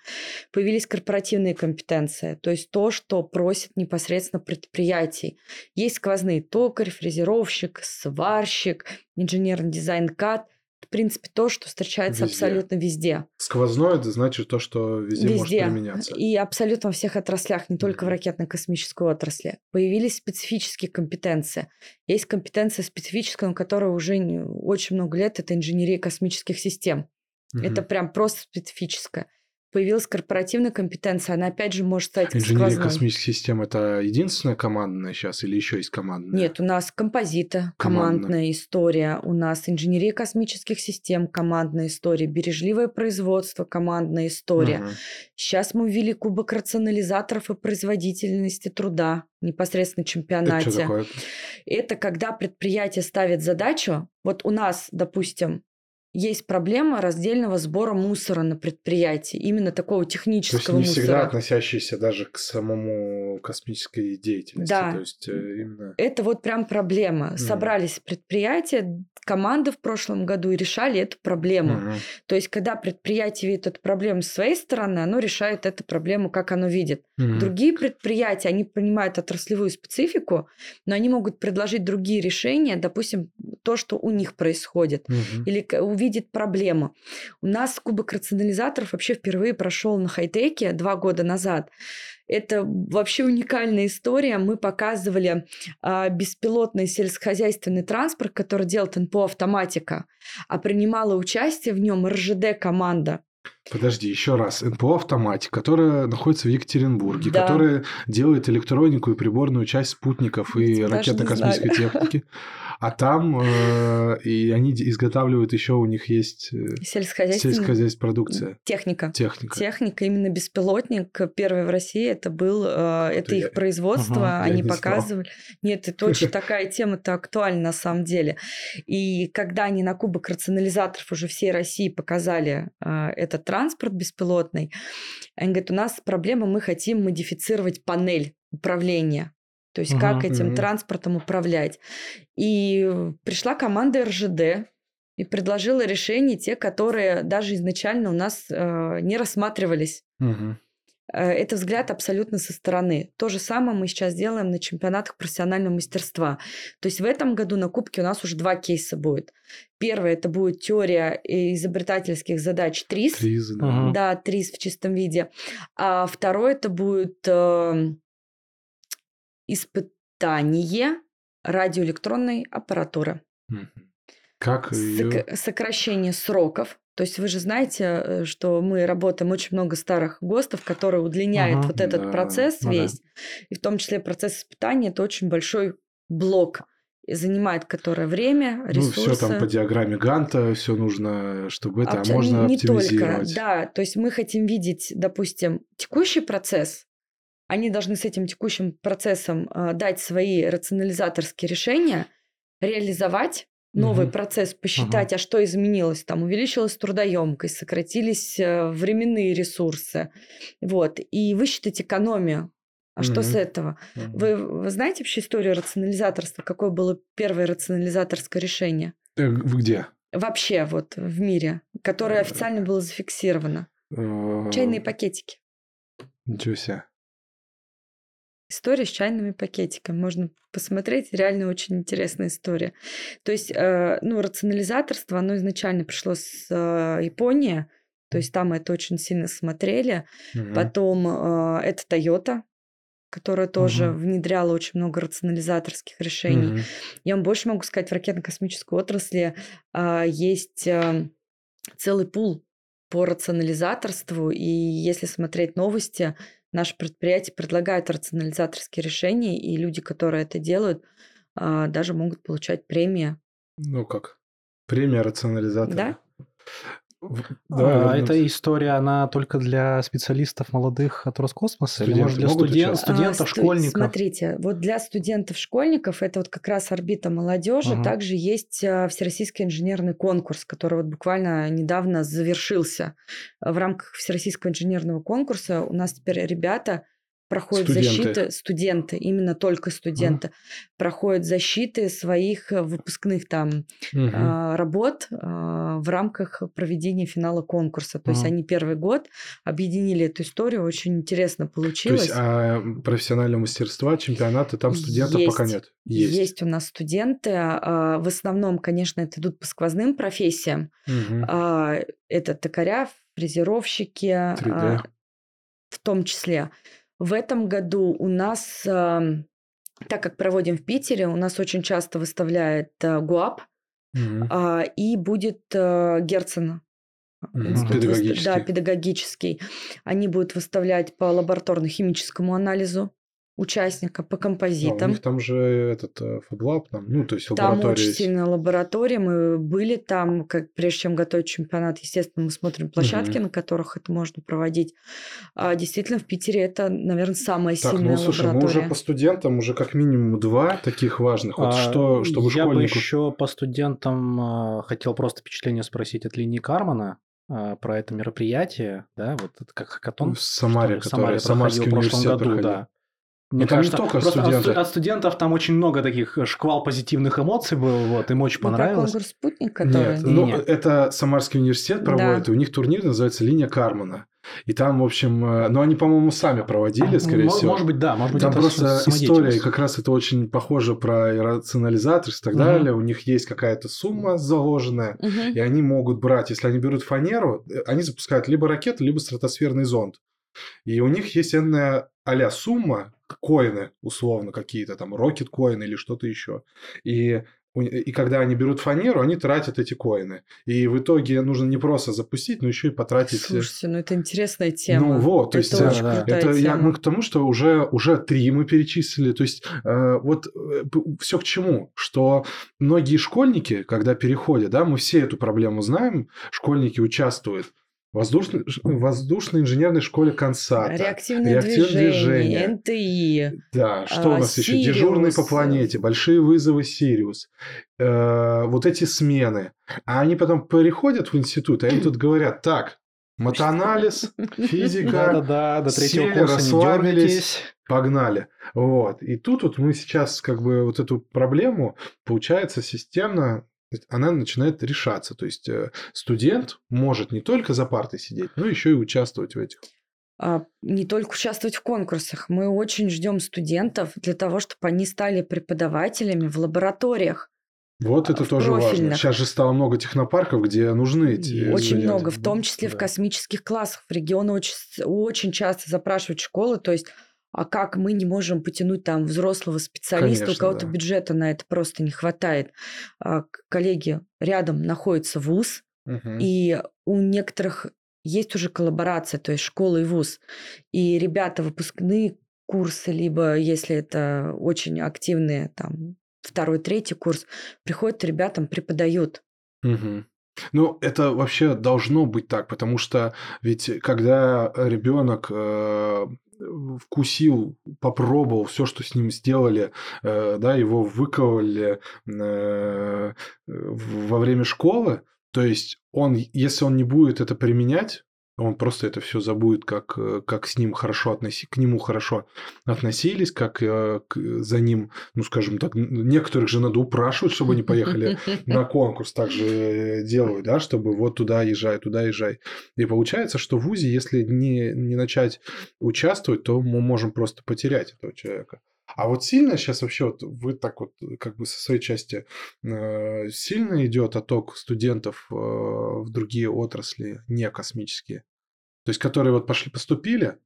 Появились корпоративные компетенции, то есть то, что просит непосредственно предприятий. Есть сквозные токарь, фрезеровщик, сварщик, инженерный дизайн КАД. В принципе, то, что встречается Везде. абсолютно везде. Сквозное это значит то, что везде, может применяться. И абсолютно во всех отраслях, не только в ракетно-космической отрасли. Появились специфические компетенции. Есть компетенция специфическая, которая уже очень много лет, это инженерия космических систем. Это Мгм. прям просто специфическая. Появилась корпоративная компетенция, она опять же может стать Инженерия сквозной. космических систем это единственная командная сейчас или еще есть командная? Нет, у нас композита, Командная. командная история, у нас инженерия космических систем, командная история, бережливое производство, командная история. Мгм. Сейчас мы ввели кубок рационализаторов и производительности труда непосредственно в Это чемпионате. что такое? Это когда предприятие ставит задачу, вот у нас, допустим, есть проблема раздельного сбора мусора на предприятии, именно такого То есть технического не мусора. всегда относящиеся даже к самому космической деятельности. Да. То есть э, именно... Это вот прям проблема. Мгм. Собрались предприятия, команды в прошлом году и решали эту проблему. Мгм. То есть, когда предприятие видит эту проблему с своей стороны, оно решает эту проблему, как оно видит. Мгм. Другие предприятия, они понимают отраслевую специфику, но они могут предложить другие решения, допустим, то, что у них происходит, Мгм. или увидеть проблему. У нас кубок рационализаторов вообще впервые прошел на хай-теке два года назад. Это вообще уникальная история. Мы показывали а, беспилотный сельскохозяйственный транспорт, который делает НПО «Автоматика», а принимала участие в нем РЖД-команда. Подожди, еще раз. НПО «Автоматик», которая находится в Екатеринбурге, Да. которая делает электронику и приборную часть спутников и ракетно-космической техники. А там э, и они изготавливают еще, у них есть э, Сельскохозяйственная сельскохозяйственная продукция, техника. техника. Техника, именно беспилотник, первый в России, это был, э, это я- их производство, Ага, они не показывали. Нет, это очень такая тема-то актуальна на самом деле. И когда они на кубок рационализаторов уже всей России показали э, этот транспорт беспилотный, они говорят, у нас проблема, мы хотим модифицировать панель управления. То есть как Мгм, этим мгм. транспортом управлять. И пришла команда РЖД, и предложила решения, те, которые даже изначально у нас э, не рассматривались. Э, Это взгляд абсолютно со стороны. То же самое мы сейчас делаем на чемпионатах профессионального мастерства. То есть в этом году на Кубке у нас уже два кейса будет. Первое это будет теория э, изобретательских задач ТРИС. Тризы, да. Да, ТРИС в чистом виде. А второе это будет э, испытание радиоэлектронной аппаратуры. Как Сок- сокращение сроков. То есть вы же знаете, э, что мы работаем очень много старых ГОСТов, которые удлиняют Ага, вот этот да. процесс Ну да. весь. И в том числе процесс испытания это очень большой блок. Занимает которое время, Ну, ресурсы. все там по диаграмме Ганта, все нужно, чтобы это, а Абсо- можно не оптимизировать. только, да. То есть мы хотим видеть, допустим, текущий процесс. Они должны с этим текущим процессом э, дать свои рационализаторские решения, реализовать новый Мгм. процесс, посчитать, а что изменилось. Там увеличилась трудоемкость, сократились э, временные ресурсы. Вот. И высчитать экономию А что с этого? Вы, вы знаете вообще историю рационализаторства? Какое было первое рационализаторское решение? Э, Вы где? Вообще вот в мире, которое официально было зафиксировано. Э, Чайные пакетики. Ничего себе. История с чайными пакетиками. Можно посмотреть. Реально очень интересная история. То есть, э, ну, рационализаторство, оно изначально пришло с э, Японии. То есть там это очень сильно смотрели. Мгм. Потом э, это Toyota, которая тоже Мгм. внедряла очень много рационализаторских решений. Мгм. Я вам больше могу сказать, в ракетно-космической отрасли а, есть целый пул по рационализаторству, и если смотреть новости, наши предприятия предлагают рационализаторские решения, и люди, которые это делают, а, даже могут получать премии. Ну как? Премия рационализатора. Да? А, давай вернемся. эта история, она только для специалистов молодых от Роскосмоса? Или, может, Студенты для студен- студентов, А, школьников? Смотрите, вот для студентов-школьников это вот как раз орбита молодежи. Мгм. Также есть а, Всероссийский инженерный конкурс, который вот буквально недавно завершился. В рамках Всероссийского инженерного конкурса у нас теперь ребята проходят Студенты. защиты, студенты, именно только студенты, проходят защиты своих э, выпускных там Мгм. а, работ а, в рамках проведения финала конкурса. То есть Мгм. они первый год объединили эту историю, очень интересно То получилось. есть а профессионального мастерства, чемпионаты, там студентов пока Есть. нет? Есть. у нас студенты. а, В основном, конечно, это идут по сквозным профессиям. А, Это токаря, фрезеровщики, 3D. а, в том числе. В этом году у нас, ам, так как проводим в Питере, у нас очень часто выставляет а, ГУАП, а, и будет а, Герцен. Мгм. институт Педагогический. Да, педагогический. Они будут выставлять по лабораторно-химическому анализу участника, по Да, у композитам. них там же этот э, фаблаб, там, ну, то есть Там лаборатория очень есть. сильная лаборатория. Мы были там, как прежде чем готовить чемпионат, естественно, мы смотрим площадки, Мгм. на которых это можно проводить. А действительно, в Питере это, наверное, самая Так, сильная ну слушай, мы лаборатория. уже по студентам уже как минимум два таких важных. Вот А, что, чтобы Я бы школьнику... еще по студентам а, хотел просто впечатление спросить от линии Кармана а, про это мероприятие, да, вот это как хакатон. В Самаре, что ли, в который Самаре Самарский проходил в прошлом университет году, проходил. да. Мне Ну, там не кажется, только просто от студенты. сту- От, студентов там очень много таких э, шквал позитивных эмоций было, вот, им очень Ну, про понравилось. конкурс «Спутник», который... Нет, ну Нет. это Самарский университет проводит, Да. и у них турнир называется «Линия Кармана». И там, в общем, э, ну они, по-моему, сами проводили, скорее Мо- всего. Может быть, да, может быть, Там это просто история, и как раз это очень похоже про рационализаторство и так Мгм. далее. У них есть какая-то сумма заложенная, Мгм. и они могут брать, если они берут фанеру, э, они запускают либо ракету, либо стратосферный зонд. И у них есть энная а сумма, коины, условно, какие-то там, рокет коины или что-то еще. И, и когда они берут фанеру, они тратят эти коины. И в итоге нужно не просто запустить, но еще и потратить... э, Слушайте, ну это интересная тема. Ну вот, то это есть, очень да, Это я, тема. мы к тому, что уже, уже три мы перечислили. То есть э, вот все к чему? Что многие школьники, когда переходят, да, мы все эту проблему знаем, школьники участвуют воздушной, воздушной инженерной школе Консата. Реактивное, реактивное движение, движение. НТИ. Да, что А, у нас еще? Сириус. Дежурный по планете, большие вызовы Сириус. Э, вот эти смены. А они потом переходят в институт, и они тут говорят, так, матанализ, физика, Да-да-да, до третьего сели, курса не расслабились. погнали. Вот. И тут вот мы сейчас как бы вот эту проблему, получается, системно она начинает решаться. То есть э, студент может не только за партой сидеть, но еще и участвовать в этих. А, не только участвовать в конкурсах. Мы очень ждем студентов для того, чтобы они стали преподавателями в лабораториях. Вот это В тоже важно. профильных. Сейчас же стало много технопарков, где нужны эти Очень студенты. много, в том числе в Да. космических классах. В регионы очень, очень часто запрашивают школы, то есть а как мы не можем потянуть там взрослого специалиста, Конечно, у кого-то да. бюджета на это просто не хватает. А, коллеги, рядом находится вуз, Мгм. и у некоторых есть уже коллаборация, то есть школа и вуз. И ребята, выпускные курсы, либо если это очень активные, там, второй, третий курс, приходят ребятам, преподают. Мгм. Ну, это вообще должно быть так, потому что ведь когда ребенок э, вкусил, попробовал все, что с ним сделали, э, да, его выковали э, во время школы, то есть он, если он не будет это применять он просто это все забудет, как, э, как с ним хорошо относи, к нему хорошо относились, как э, к, за ним, ну, скажем так, некоторых же надо упрашивать, чтобы они поехали на конкурс, так же э, делают, да, чтобы вот туда езжай, туда езжай. И получается, что в ВУЗе, если не, не начать участвовать, то мы можем просто потерять этого человека. А вот сильно сейчас вообще, вот вы так вот как бы со своей части э, сильно идет отток студентов э, в другие отрасли, не космические? То есть, которые вот пошли, поступили,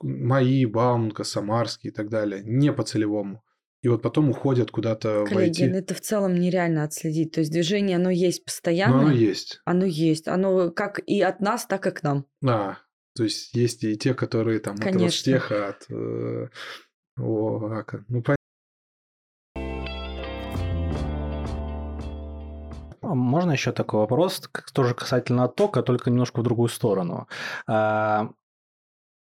мои, Бауманка, Самарский и так далее, не по целевому. И вот потом уходят куда-то Коллеги, в IT. это в целом нереально отследить. То есть движение, оно есть постоянно. Но оно есть. Оно есть. Оно как и от нас, так и к нам. Да, то есть есть и те, которые там Конечно. от Ростеха, от э, ОАКа. Ну, понятно. А можно еще такой вопрос, тоже касательно оттока, только немножко в другую сторону. А,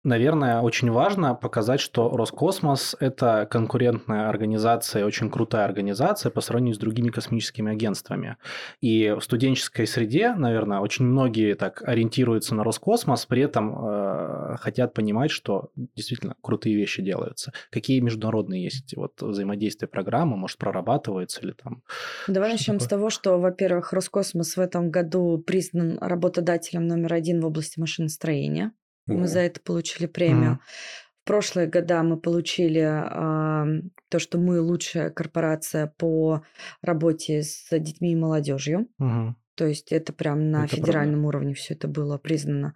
Наверное, очень важно показать, что Роскосмос – это конкурентная организация, очень крутая организация по сравнению с другими космическими агентствами. И в студенческой среде, наверное, очень многие так ориентируются на Роскосмос, при этом э, хотят понимать, что действительно крутые вещи делаются. Какие международные есть вот взаимодействия программы, может, прорабатываются или там? Давай начнем такое? с того, что, во-первых, Роскосмос в этом году признан работодателем номер один в области машиностроения. Мы за это получили премию. В прошлые года мы получили э, то, что мы лучшая корпорация по работе с детьми и молодежью. То есть это прям на это федеральном правда. уровне все это было признано.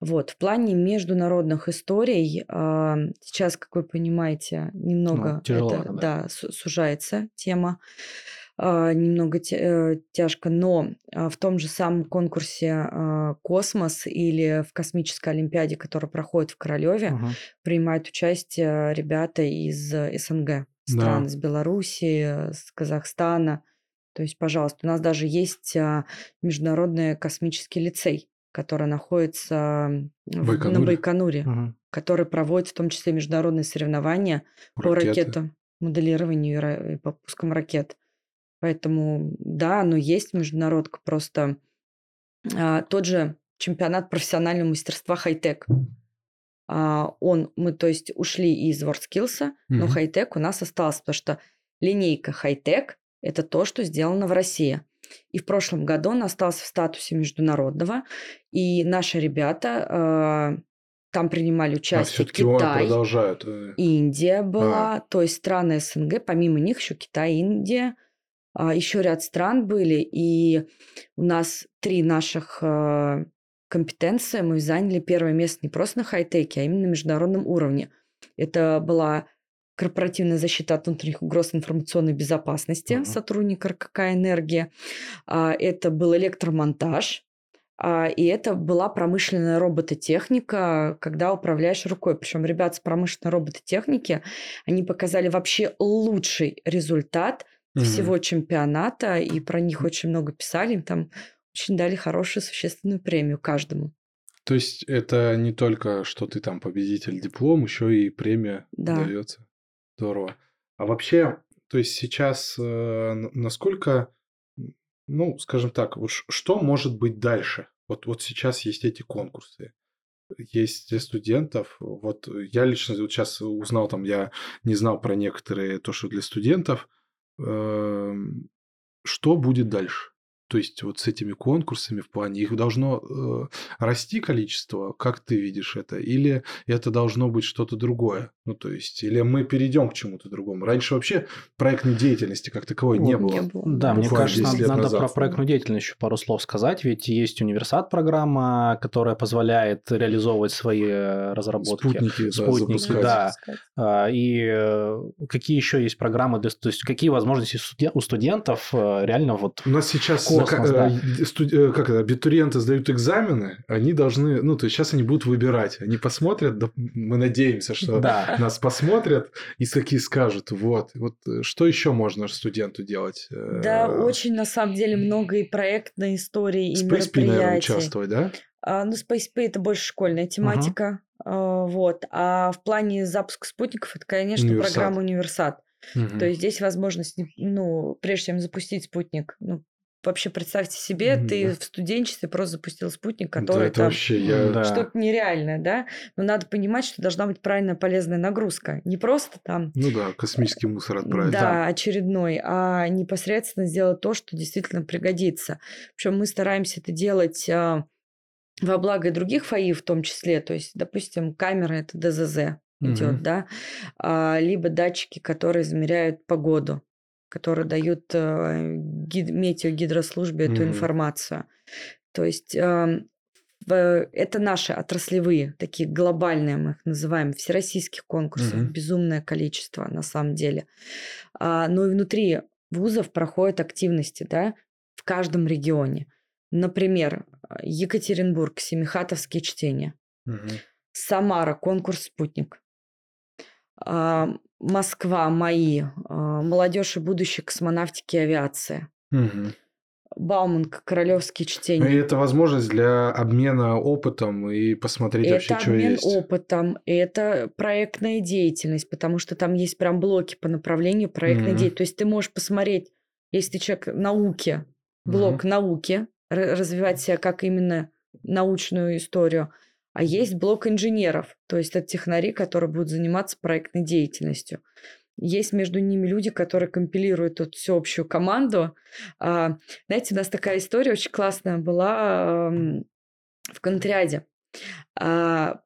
Вот, в плане международных историй э, сейчас, как вы понимаете, немного ну, тяжело, это, да. да, сужается тема. А, немного э, тяжко, но а, в том же самом конкурсе а, «Космос» или в космической олимпиаде, которая проходит в Королеве, угу. принимают участие ребята из СНГ стран, да. из Белоруссии, с Казахстана. То есть, пожалуйста, у нас даже есть международный космический лицей, который находится Байконуре. на Байконуре, угу. который проводит в том числе международные соревнования Ракеты. по ракетам, моделированию и по пускам ракет. Поэтому, да, оно есть международка, просто а, тот же чемпионат профессионального мастерства хай-тек. А, он, мы, то есть, ушли из WorldSkills, mm-hmm. но хай-тек у нас остался, потому что линейка хай-тек – это то, что сделано в России. И в прошлом году он остался в статусе международного, и наши ребята э, там принимали а участие а Китай, продолжают. Э. Индия была, а. то есть страны СНГ, помимо них еще Китай, Индия – еще ряд стран были, и у нас три наших а, компетенции мы заняли первое место не просто на хай-теке, а именно на международном уровне. Это была корпоративная защита от внутренних угроз информационной безопасности uh-huh. сотрудника РКК «Энергия». А, это был электромонтаж, и это была промышленная робототехника, когда управляешь рукой. Причем ребята с промышленной робототехники, они показали вообще лучший результат – угу. всего чемпионата, и про них очень много писали, им там очень дали хорошую существенную премию каждому. То есть это не только, что ты там победитель диплом, еще и премия да. дается. Здорово. А вообще, то есть сейчас э, насколько, ну, скажем так, вот что может быть дальше? Вот, вот сейчас есть эти конкурсы есть для студентов. Вот я лично вот сейчас узнал, там я не знал про некоторые, то, что для студентов – что будет дальше? То есть вот с этими конкурсами в плане, их должно э, расти количество, как ты видишь это, или это должно быть что-то другое? Ну, то есть, или мы перейдем к чему-то другому? Раньше вообще проектной деятельности как таковой не, было. не было. Да, мне кажется, надо, надо про проектную деятельность еще пару слов сказать, ведь есть универсат программа, которая позволяет реализовывать свои э, разработки. Спутники, Спутники да. да. И э, какие еще есть программы, для, то есть какие возможности у студентов э, реально вот... У нас сейчас космос, да. Э, как это, абитуриенты сдают экзамены, они должны, ну, то есть сейчас они будут выбирать. Они посмотрят, да, мы надеемся, что да. нас посмотрят и такие скажут, вот, вот э, что еще можно студенту делать? Да, э, очень на самом деле много и проектной истории, и Space мероприятий. наверное, участвовать, да? А, ну, Space P это больше школьная тематика. Uh-huh. вот. А в плане запуска спутников это, конечно, Универсат. программа Универсат. Угу. То есть здесь возможность, ну, прежде чем запустить спутник, ну, вообще представьте себе, Мгм, ты да. в студенчестве просто запустил спутник, Да, который это там вообще я... Да. что-то нереальное, да? Но надо понимать, что должна быть правильная полезная нагрузка. Не просто там Ну да, космический мусор отправить. да, очередной, а непосредственно сделать то, что действительно пригодится. Причем мы стараемся это делать а, во благо и других ФАИ в том числе. То есть, допустим, камера это ДЗЗ идет, Мгм. да, а, либо датчики, которые измеряют погоду, которые дают э, гид- метеогидрослужбе эту Мгм. информацию. То есть ам, в- это наши отраслевые, такие глобальные, мы их называем, всероссийских конкурсов, Мгм. безумное количество на самом деле. А, ну и внутри вузов проходят активности, да, в каждом регионе. Например, Екатеринбург, Семихатовские чтения. Мгм. Самара, конкурс «Спутник». А, Москва, МАИ, а, молодежь и будущее космонавтики и авиации. Мгм. Бауманка, королевские И чтения. это возможность для обмена опытом и посмотреть вообще, Это что обмен есть. опытом, это проектная деятельность, потому что там есть прям блоки по направлению проектной Мгм. деятельности. То есть ты можешь посмотреть, если ты человек науки, блок науки, ра- развивать себя как именно научную историю, а есть блок инженеров, то есть это технари, которые будут заниматься проектной деятельностью. Есть между ними люди, которые компилируют эту всеобщую команду. А, знаете, у нас такая история очень классная была в Контриаде. А,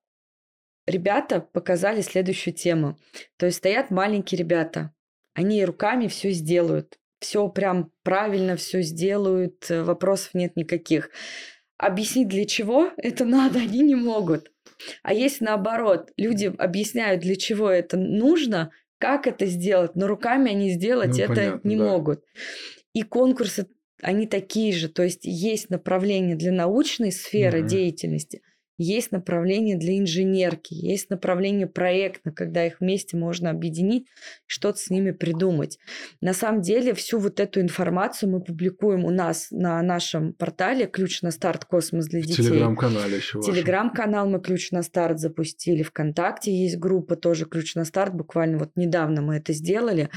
ребята показали следующую тему. То есть стоят маленькие ребята, они руками все сделают, все прям правильно все сделают, э, вопросов нет никаких. Объяснить для чего это надо, они не могут. А если наоборот, люди объясняют, для чего это нужно, как это сделать, но руками они сделать Ну, это понятно, не да. могут. И конкурсы, они такие же. То есть есть направление для научной сферы Мгм. деятельности, есть направление для инженерки, есть направление проектно, когда их вместе можно объединить, что-то с ними придумать. На самом деле всю вот эту информацию мы публикуем у нас на нашем портале «Ключ на старт. Космос для В детей». телеграм-канале еще. Телеграм-канал мы «Ключ на старт» запустили. ВКонтакте есть группа тоже «Ключ на старт». Буквально вот недавно мы это сделали.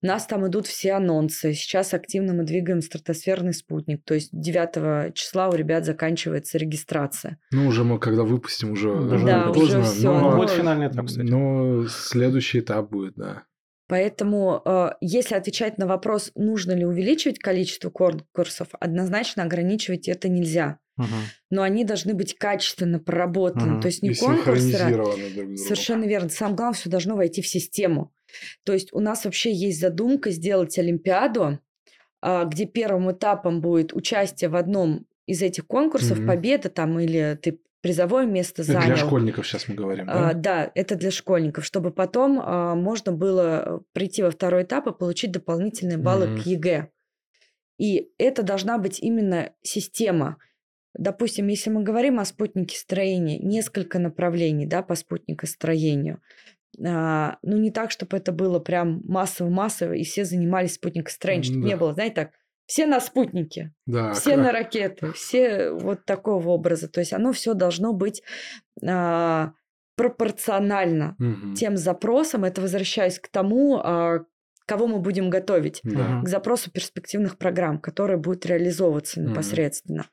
У нас там идут все анонсы. Сейчас активно мы двигаем стратосферный спутник. То есть 9 числа у ребят заканчивается регистрация. Ну, уже мы когда выпустим, уже, Да, уже уже поздно. всё, но, ну, будет финальный этап, кстати. но следующий этап будет, да. Поэтому, э, если отвечать на вопрос, нужно ли увеличивать количество конкурсов, однозначно ограничивать это нельзя. Мгм. Но они должны быть качественно проработаны. Мгм. То есть не и. Совершенно верно. Самое главное, все должно войти в систему. То есть у нас вообще есть задумка сделать Олимпиаду, а, где первым этапом будет участие в одном из этих конкурсов, Мгм. победа там или ты призовое место Это занял. для школьников сейчас мы говорим, А, да? да, это для школьников, чтобы потом а, можно было прийти во второй этап и получить дополнительные баллы Мгм. к ЕГЭ. И это должна быть именно система. Допустим, если мы говорим о спутнике строения, несколько направлений да, по спутникостроению. А, ну, не так, чтобы это было прям массово-массово, и все занимались спутникостроением, чтобы Да. не было, знаете, так, все на спутнике, Да, все как- на ракеты, все вот такого образа. То есть оно все должно быть а, пропорционально Мгм. тем запросам. Это возвращаясь к тому, а, кого мы будем готовить. Да. К запросу перспективных программ, которые будут реализовываться непосредственно.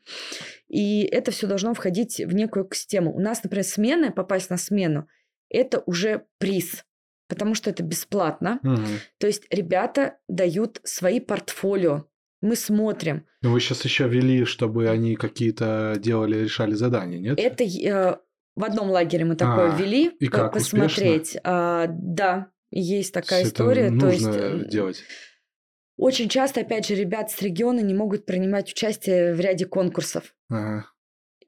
И это все должно входить в некую систему. У нас, например, смены, попасть на смену, это уже приз, потому что это бесплатно. Мгм. То есть ребята дают свои портфолио. Мы смотрим. Ну, вы сейчас еще вели, чтобы они какие-то делали, решали задания, нет? Это э, в одном лагере мы такое А, ввели, и по- как, посмотреть. А, да, есть такая Это история. То есть нужно э, делать. очень часто, опять же, ребят с региона не могут принимать участие в ряде конкурсов. Ага,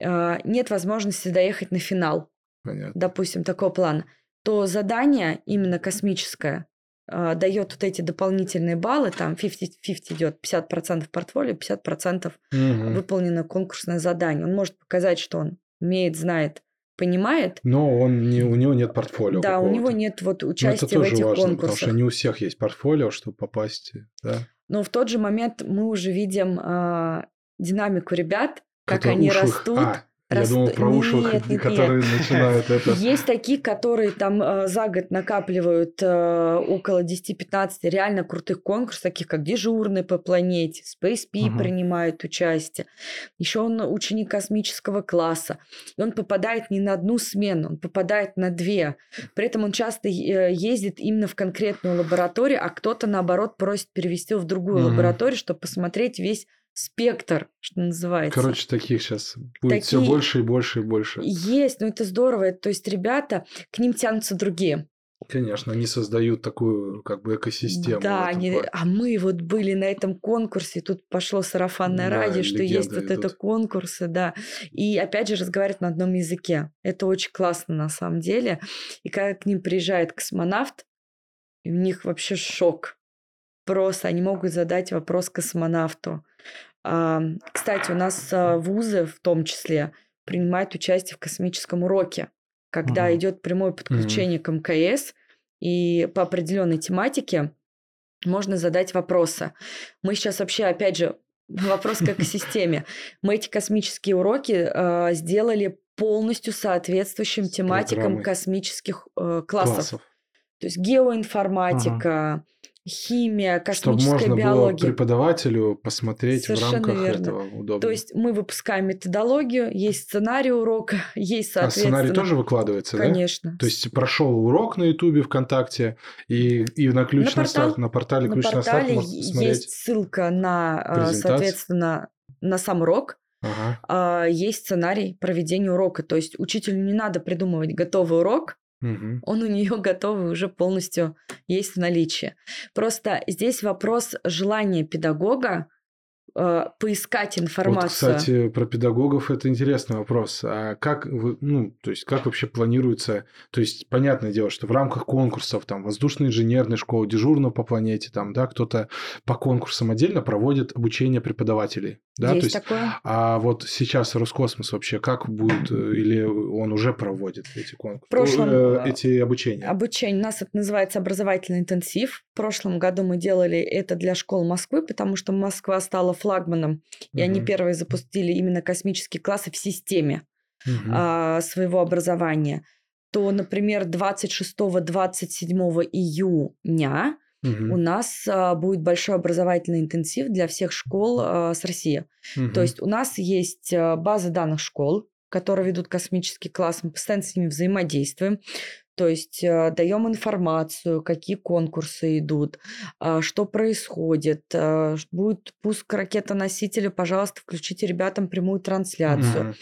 А, нет возможности доехать на финал, понятно. допустим, такого плана. То задание именно космическое а, дает вот эти дополнительные баллы, там 50-50 идет, 50% портфолио, 50% Мгм. выполнено конкурсное задание. Он может показать, что он умеет, знает, понимает. Но он не, у него нет портфолио Да, у него нет вот Но участия это в тоже этих важно, потому конкурсах. что не у всех есть портфолио, чтобы попасть, да? Но в тот же момент мы уже видим а, динамику ребят, как Которые они ушлых- растут. А, Я думал про уши, которые начинают это. Есть такие, которые там э, за год накапливают э, около 10-15 реально крутых конкурсов, таких как дежурный по планете, Space P угу. принимают участие. Еще он ученик космического класса. И он попадает не на одну смену, он попадает на две. При этом он часто ездит именно в конкретную лабораторию, а кто-то, наоборот, просит перевести в другую угу. лабораторию, чтобы посмотреть весь спектр, что называется. Короче, таких сейчас будет Такие... все больше и больше и больше. Есть, но это здорово. То есть ребята, к ним тянутся другие. Конечно, они создают такую как бы экосистему. Да, они, а мы вот были на этом конкурсе, тут пошло сарафанное да, радио, что есть вот идут. это конкурсы, да. И опять же разговаривают на одном языке. Это очень классно на самом деле. И когда к ним приезжает космонавт, у них вообще шок. Просто они могут задать вопрос космонавту. Кстати, у нас а, вузы в том числе принимают участие в космическом уроке, когда uh-huh. идет прямое подключение uh-huh. к МКС, и по определенной тематике можно задать вопросы. Мы сейчас вообще, опять же, вопрос к экосистеме. Мы эти космические уроки э, сделали полностью соответствующим тематикам космических э, классов. классов. То есть геоинформатика, ага химия, космическая Чтобы можно биология. было преподавателю посмотреть Совершенно в рамках верно. этого удобно. То есть мы выпускаем методологию, есть сценарий урока, есть соответственно... А сценарий тоже выкладывается, Конечно. да? То есть прошел урок на Ютубе, ВКонтакте, и, и на ключ на, на портал, старт, на портале ключ на, на старт можно посмотреть. есть ссылка на, а, соответственно, на сам урок, Ага. А, есть сценарий проведения урока. То есть учителю не надо придумывать готовый урок, Угу. Он у нее готовый уже полностью есть в наличии. Просто здесь вопрос желания педагога э, поискать информацию. Вот, кстати, про педагогов это интересный вопрос. А как вы, ну, то есть как вообще планируется, то есть понятное дело, что в рамках конкурсов, там, воздушной инженерной школы, дежурного по планете, там, да, кто-то по конкурсам отдельно проводит обучение преподавателей. Да, есть, то есть, такое. А вот сейчас Роскосмос вообще как будет, э, или он уже проводит эти конкурсы, прошлом, э, эти обучения? Обучение, у нас это называется образовательный интенсив. В прошлом году мы делали это для школ Москвы, потому что Москва стала флагманом, и угу. они первые запустили именно космические классы в системе угу. а, своего образования. То, например, 26-27 июня Угу. У нас а, будет большой образовательный интенсив для всех школ а, с России. Угу. То есть у нас есть а, база данных школ, которые ведут космический класс, мы постоянно с ними взаимодействуем. То есть э, даем информацию, какие конкурсы идут, э, что происходит. Э, будет пуск ракетоносителя, пожалуйста, включите ребятам прямую трансляцию. Mm-hmm.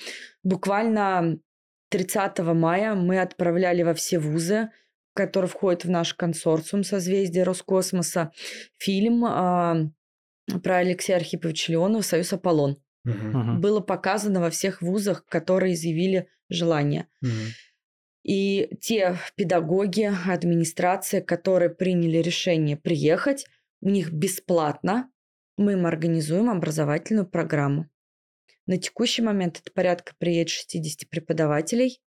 Буквально 30 мая мы отправляли во все вузы который входит в наш консорциум созвездия Роскосмоса, фильм э, про Алексея Архиповича Леонова «Союз Аполлон». Угу. Было показано во всех вузах, которые изъявили желание. Угу. И те педагоги, администрация, которые приняли решение приехать, у них бесплатно мы им организуем образовательную программу. На текущий момент это порядка приедет 60 преподавателей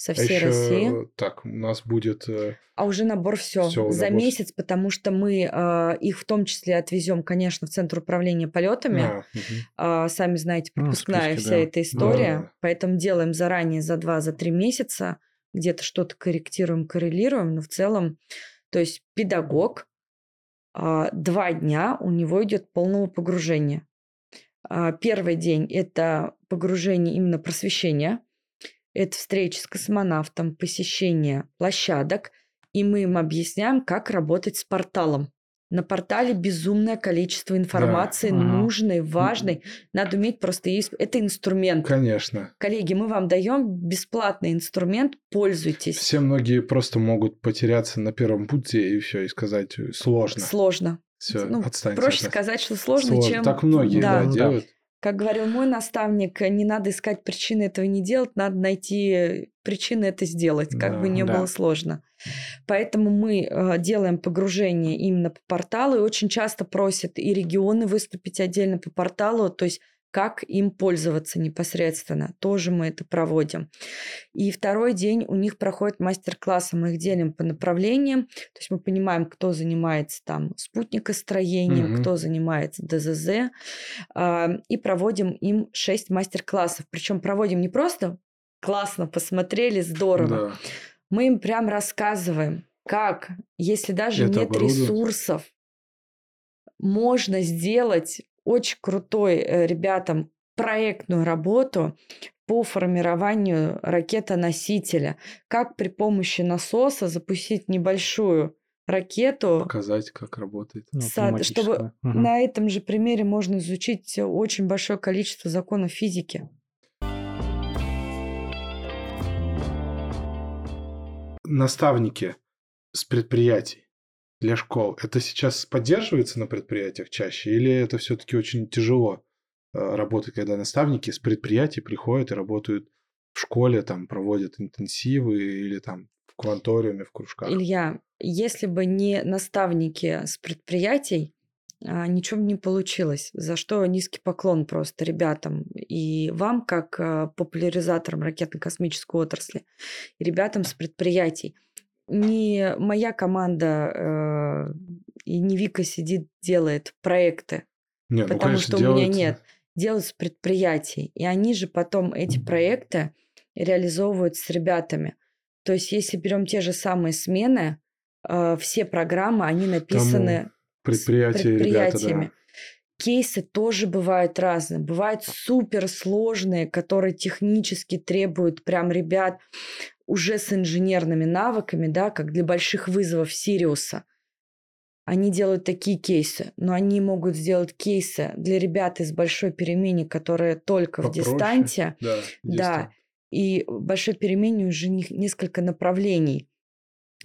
со а всей а еще, России. Так, у нас будет... Э, а уже набор все, все за набор... месяц, потому что мы э, их в том числе отвезем, конечно, в Центр управления полетами. А, угу. э, сами знаете, ну, пропускная ну, вся да. эта история. Да. Поэтому делаем заранее за два, за три месяца. Где-то что-то корректируем, коррелируем. Но в целом, то есть педагог, э, два дня у него идет полного погружения. Э, первый день – это погружение именно просвещения – это встреча с космонавтом, посещение площадок, и мы им объясняем, как работать с порталом. На портале безумное количество информации, да. нужной, важной. Надо уметь просто есть. Это инструмент. Конечно. Коллеги, мы вам даем бесплатный инструмент, пользуйтесь. Все многие просто могут потеряться на первом пути и все, и сказать э, сложно. Сложно. Все, ну, отстаньте. Проще сказать, что сложно, сложно. чем. Так многие да. Да, делают. Как говорил мой наставник, не надо искать причины этого не делать, надо найти причины это сделать, как да, бы не да. было сложно. Поэтому мы э, делаем погружение именно по порталу, и очень часто просят и регионы выступить отдельно по порталу, то есть как им пользоваться непосредственно. Тоже мы это проводим. И второй день у них проходит мастер-классы. Мы их делим по направлениям. То есть мы понимаем, кто занимается там спутникостроением, угу. кто занимается ДЗЗ. А, и проводим им 6 мастер-классов. Причем проводим не просто классно посмотрели, здорово. Да. Мы им прям рассказываем, как, если даже это нет ресурсов, можно сделать очень крутой э, ребятам проектную работу по формированию ракетоносителя. Как при помощи насоса запустить небольшую ракету. Показать, как работает. Ну, сад, чтобы угу. на этом же примере можно изучить очень большое количество законов физики. Наставники с предприятий для школ, это сейчас поддерживается на предприятиях чаще или это все-таки очень тяжело э, работать, когда наставники с предприятий приходят и работают в школе, там проводят интенсивы или там в кванториуме, в кружках? Илья, если бы не наставники с предприятий, а, ничего бы не получилось. За что низкий поклон просто ребятам и вам, как а, популяризаторам ракетно-космической отрасли, и ребятам с предприятий не моя команда э, и не Вика сидит, делает проекты. Нет, ну, потому ну, конечно, что делают... у меня нет. Делают предприятий. И они же потом эти проекты реализовывают с ребятами. То есть, если берем те же самые смены, э, все программы, они написаны предприятия, предприятиями. Ребята, да. Кейсы тоже бывают разные. Бывают суперсложные, которые технически требуют прям ребят уже с инженерными навыками, да, как для больших вызовов Сириуса. Они делают такие кейсы, но они могут сделать кейсы для ребят из большой перемене, которые только Попроще. в дистанте. Да, да. И в большой перемене уже несколько направлений.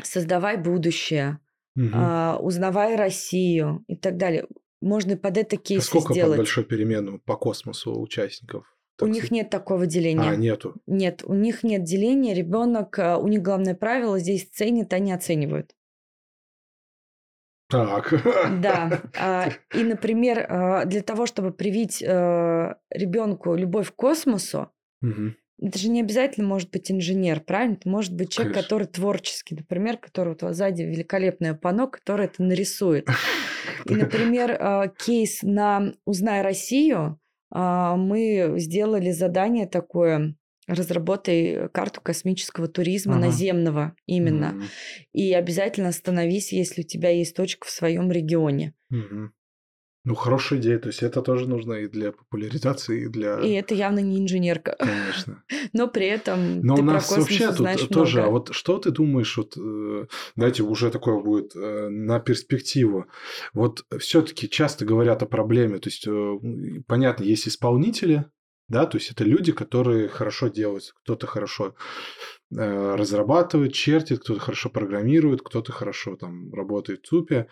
Создавай будущее, угу. а, узнавай Россию и так далее. Можно под это кейс а сколько сделать. под большой перемену по космосу участников? Так у них нет такого деления. А, нету. Нет, у них нет деления. Ребенок, э, у них главное правило здесь ценит, а не оценивают. Так. Да. А, и, например, э, для того, чтобы привить э, ребенку любовь к космосу, угу. это же не обязательно может быть инженер, правильно? Это может быть человек, Конечно. который творческий, например, который вот сзади великолепное панно, который это нарисует. И, например, кейс на «Узнай Россию», а, мы сделали задание такое разработай карту космического туризма ага. наземного именно. Угу. И обязательно остановись, если у тебя есть точка в своем регионе. Угу. Ну, хорошая идея. То есть это тоже нужно и для популяризации, и для... И это явно не инженерка. Конечно. Но при этом Но у нас вообще тут тоже... А вот что ты думаешь, вот, э, знаете, уже такое будет э, на перспективу. Вот все таки часто говорят о проблеме. То есть, э, понятно, есть исполнители, да, то есть это люди, которые хорошо делают, кто-то хорошо разрабатывает, чертит, кто-то хорошо программирует, кто-то хорошо там работает в ЦУПе.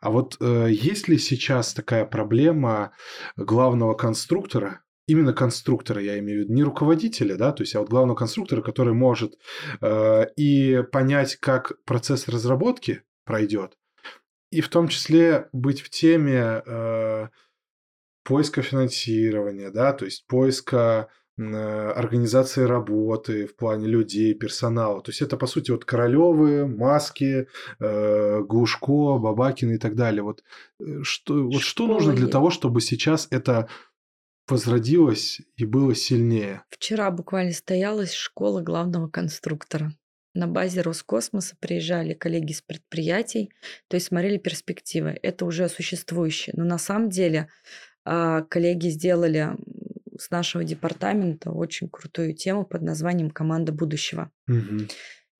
А вот э, есть ли сейчас такая проблема главного конструктора, именно конструктора, я имею в виду, не руководителя, да, то есть, а вот главного конструктора, который может э, и понять, как процесс разработки пройдет, и в том числе быть в теме э, поиска финансирования, да, то есть поиска э, организации работы в плане людей, персонала. То есть это, по сути, вот Королевы, Маски, э, Глушко, Бабакин и так далее. Вот э, что, вот что нужно для того, чтобы сейчас это возродилось и было сильнее? Вчера буквально стоялась школа главного конструктора. На базе Роскосмоса приезжали коллеги с предприятий, то есть смотрели перспективы. Это уже существующее. Но на самом деле а, коллеги сделали с нашего департамента очень крутую тему под названием «Команда будущего». Угу.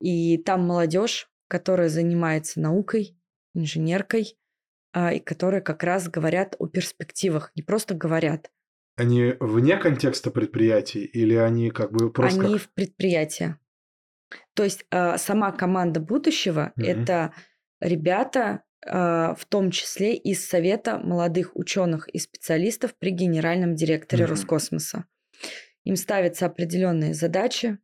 И там молодежь, которая занимается наукой, инженеркой, а, и которые как раз говорят о перспективах, не просто говорят. Они вне контекста предприятий или они как бы просто... Они как... в предприятия. То есть а, сама команда будущего угу. это ребята, в том числе из Совета молодых ученых и специалистов при генеральном директоре угу. Роскосмоса. Им ставятся определенные задачи,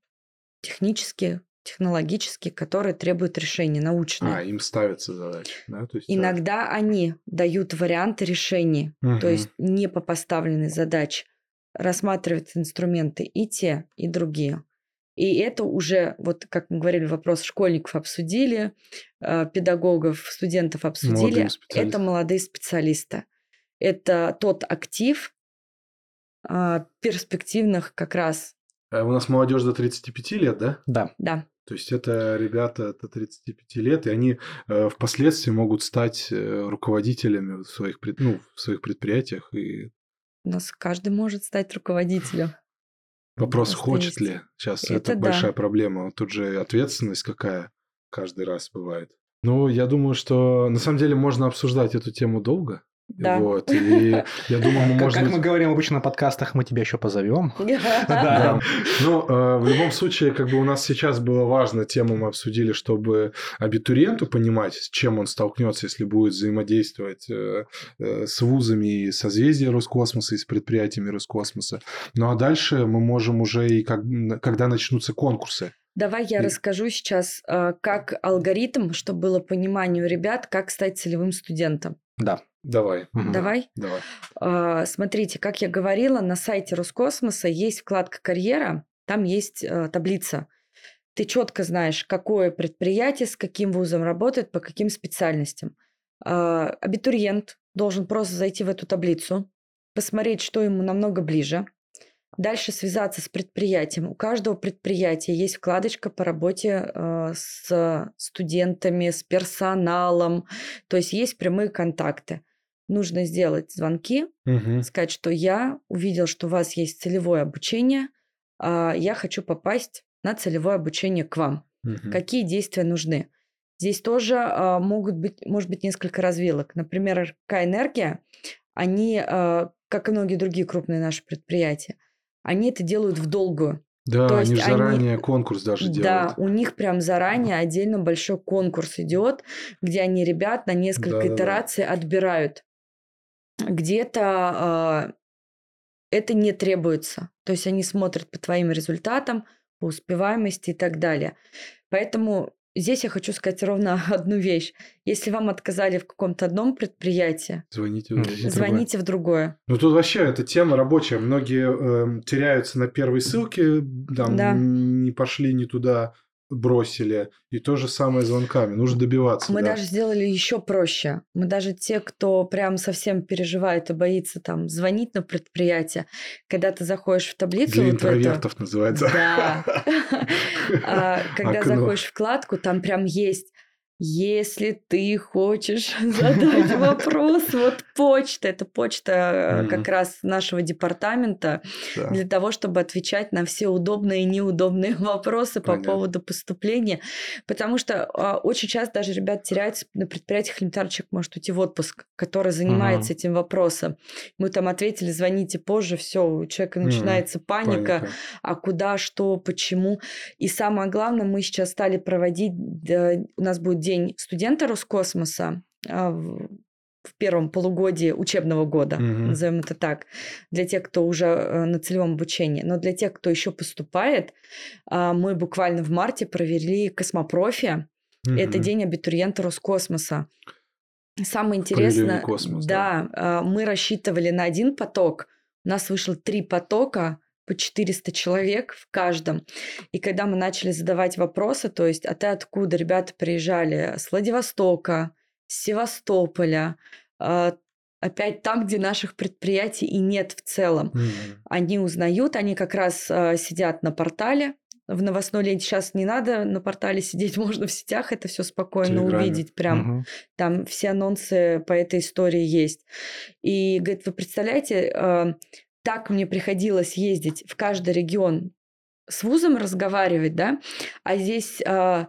технические, технологические, которые требуют решения научные. А, им ставятся задачи, да? То есть, Иногда да. они дают варианты решений, угу. то есть не по поставленной задаче. рассматривать инструменты и те, и другие. И это уже, вот как мы говорили, вопрос школьников обсудили, э, педагогов, студентов обсудили. Это молодые специалисты. Это тот актив а, перспективных как раз. А у нас молодежь до 35 лет, да? Да. Да. То есть это ребята до 35 лет, и они э, впоследствии могут стать э, руководителями в своих, ну, в своих предприятиях. И... У нас каждый может стать руководителем. Вопрос, Просто хочет есть. ли. Сейчас это, это да. большая проблема. Тут же ответственность какая каждый раз бывает. Ну, я думаю, что на самом деле можно обсуждать эту тему долго. Да. Вот, и я думаю, мы, может Как быть... мы говорим обычно на подкастах, мы тебя еще позовем. Да. Ну, э, в любом случае, как бы у нас сейчас было важно, тему мы обсудили, чтобы абитуриенту понимать, с чем он столкнется, если будет взаимодействовать э, э, с вузами и созвездия Роскосмоса, и с предприятиями Роскосмоса. Ну, а дальше мы можем уже и как, когда начнутся конкурсы, Давай я расскажу сейчас, как алгоритм, чтобы было понимание у ребят, как стать целевым студентом. Да. Давай. Давай? Давай. А, смотрите, как я говорила, на сайте Роскосмоса есть вкладка «Карьера», там есть а, таблица. Ты четко знаешь, какое предприятие с каким вузом работает, по каким специальностям. А, абитуриент должен просто зайти в эту таблицу, посмотреть, что ему намного ближе, Дальше связаться с предприятием. У каждого предприятия есть вкладочка по работе э, с студентами, с персоналом. То есть есть прямые контакты нужно сделать звонки, угу. сказать, что я увидел, что у вас есть целевое обучение, а я хочу попасть на целевое обучение к вам. Угу. Какие действия нужны? Здесь тоже а, могут быть, может быть, несколько развилок. Например, РК «Энергия», они, а, как и многие другие крупные наши предприятия, они это делают в долгую. Да, То они заранее конкурс даже делают. Да, у них прям заранее отдельно большой конкурс идет, где они ребят на несколько да, итераций да, да. отбирают где-то э, это не требуется. То есть они смотрят по твоим результатам, по успеваемости и так далее. Поэтому здесь я хочу сказать ровно одну вещь. Если вам отказали в каком-то одном предприятии, звоните, в звоните в другое. Ну тут вообще эта тема рабочая. Многие э, теряются на первой ссылке, там да. не пошли не туда, бросили. И то же самое звонками. Нужно добиваться. Мы да. даже сделали еще проще. Мы даже те, кто прям совсем переживает и боится там звонить на предприятие, когда ты заходишь в таблицу... Для вот интровертов это... называется. Да. А, когда заходишь в вкладку, там прям есть если ты хочешь задать вопрос, вот почта, это почта mm-hmm. как раз нашего департамента для того, чтобы отвечать на все удобные и неудобные вопросы по поводу поступления, потому что а, очень часто даже ребят теряются на предприятиях, элементарно человек может уйти в отпуск, который занимается этим вопросом. Мы там ответили, звоните позже, все, у человека начинается Паника. а куда, что, почему. И самое главное, мы сейчас стали проводить, у нас будет день студента Роскосмоса а, в первом полугодии учебного года, угу. назовем это так, для тех, кто уже э, на целевом обучении. Но для тех, кто еще поступает, а, мы буквально в марте провели космопрофи. Угу. Это день абитуриента Роскосмоса. Самое интересное, космос, да, да, а, мы рассчитывали на один поток, у нас вышло три потока, по 400 человек в каждом. И когда мы начали задавать вопросы, то есть, а ты откуда? Ребята приезжали с Владивостока, с Севастополя, а, опять там, где наших предприятий и нет в целом. Mm-hmm. Они узнают, они как раз а, сидят на портале, в новостной ленте сейчас не надо на портале сидеть, можно в сетях это все спокойно Телеграме. увидеть. Прям угу. там все анонсы по этой истории есть. И говорит, вы представляете, а, так мне приходилось ездить в каждый регион с вузом разговаривать, да, а здесь а,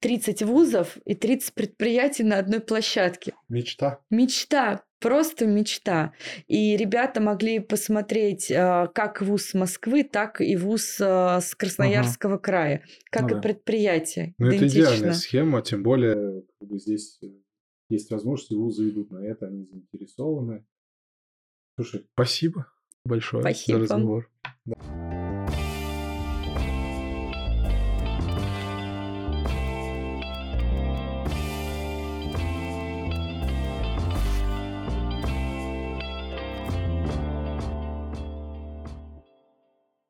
30 вузов и 30 предприятий на одной площадке. Мечта. Мечта, просто мечта. И ребята могли посмотреть а, как вуз Москвы, так и вуз а, с Красноярского ага. края, как ну, и предприятие. Ну, это идеальная схема, тем более как бы здесь есть возможность, и вузы идут на это, они заинтересованы. Слушай, спасибо большое Спасибо. за разговор. Да.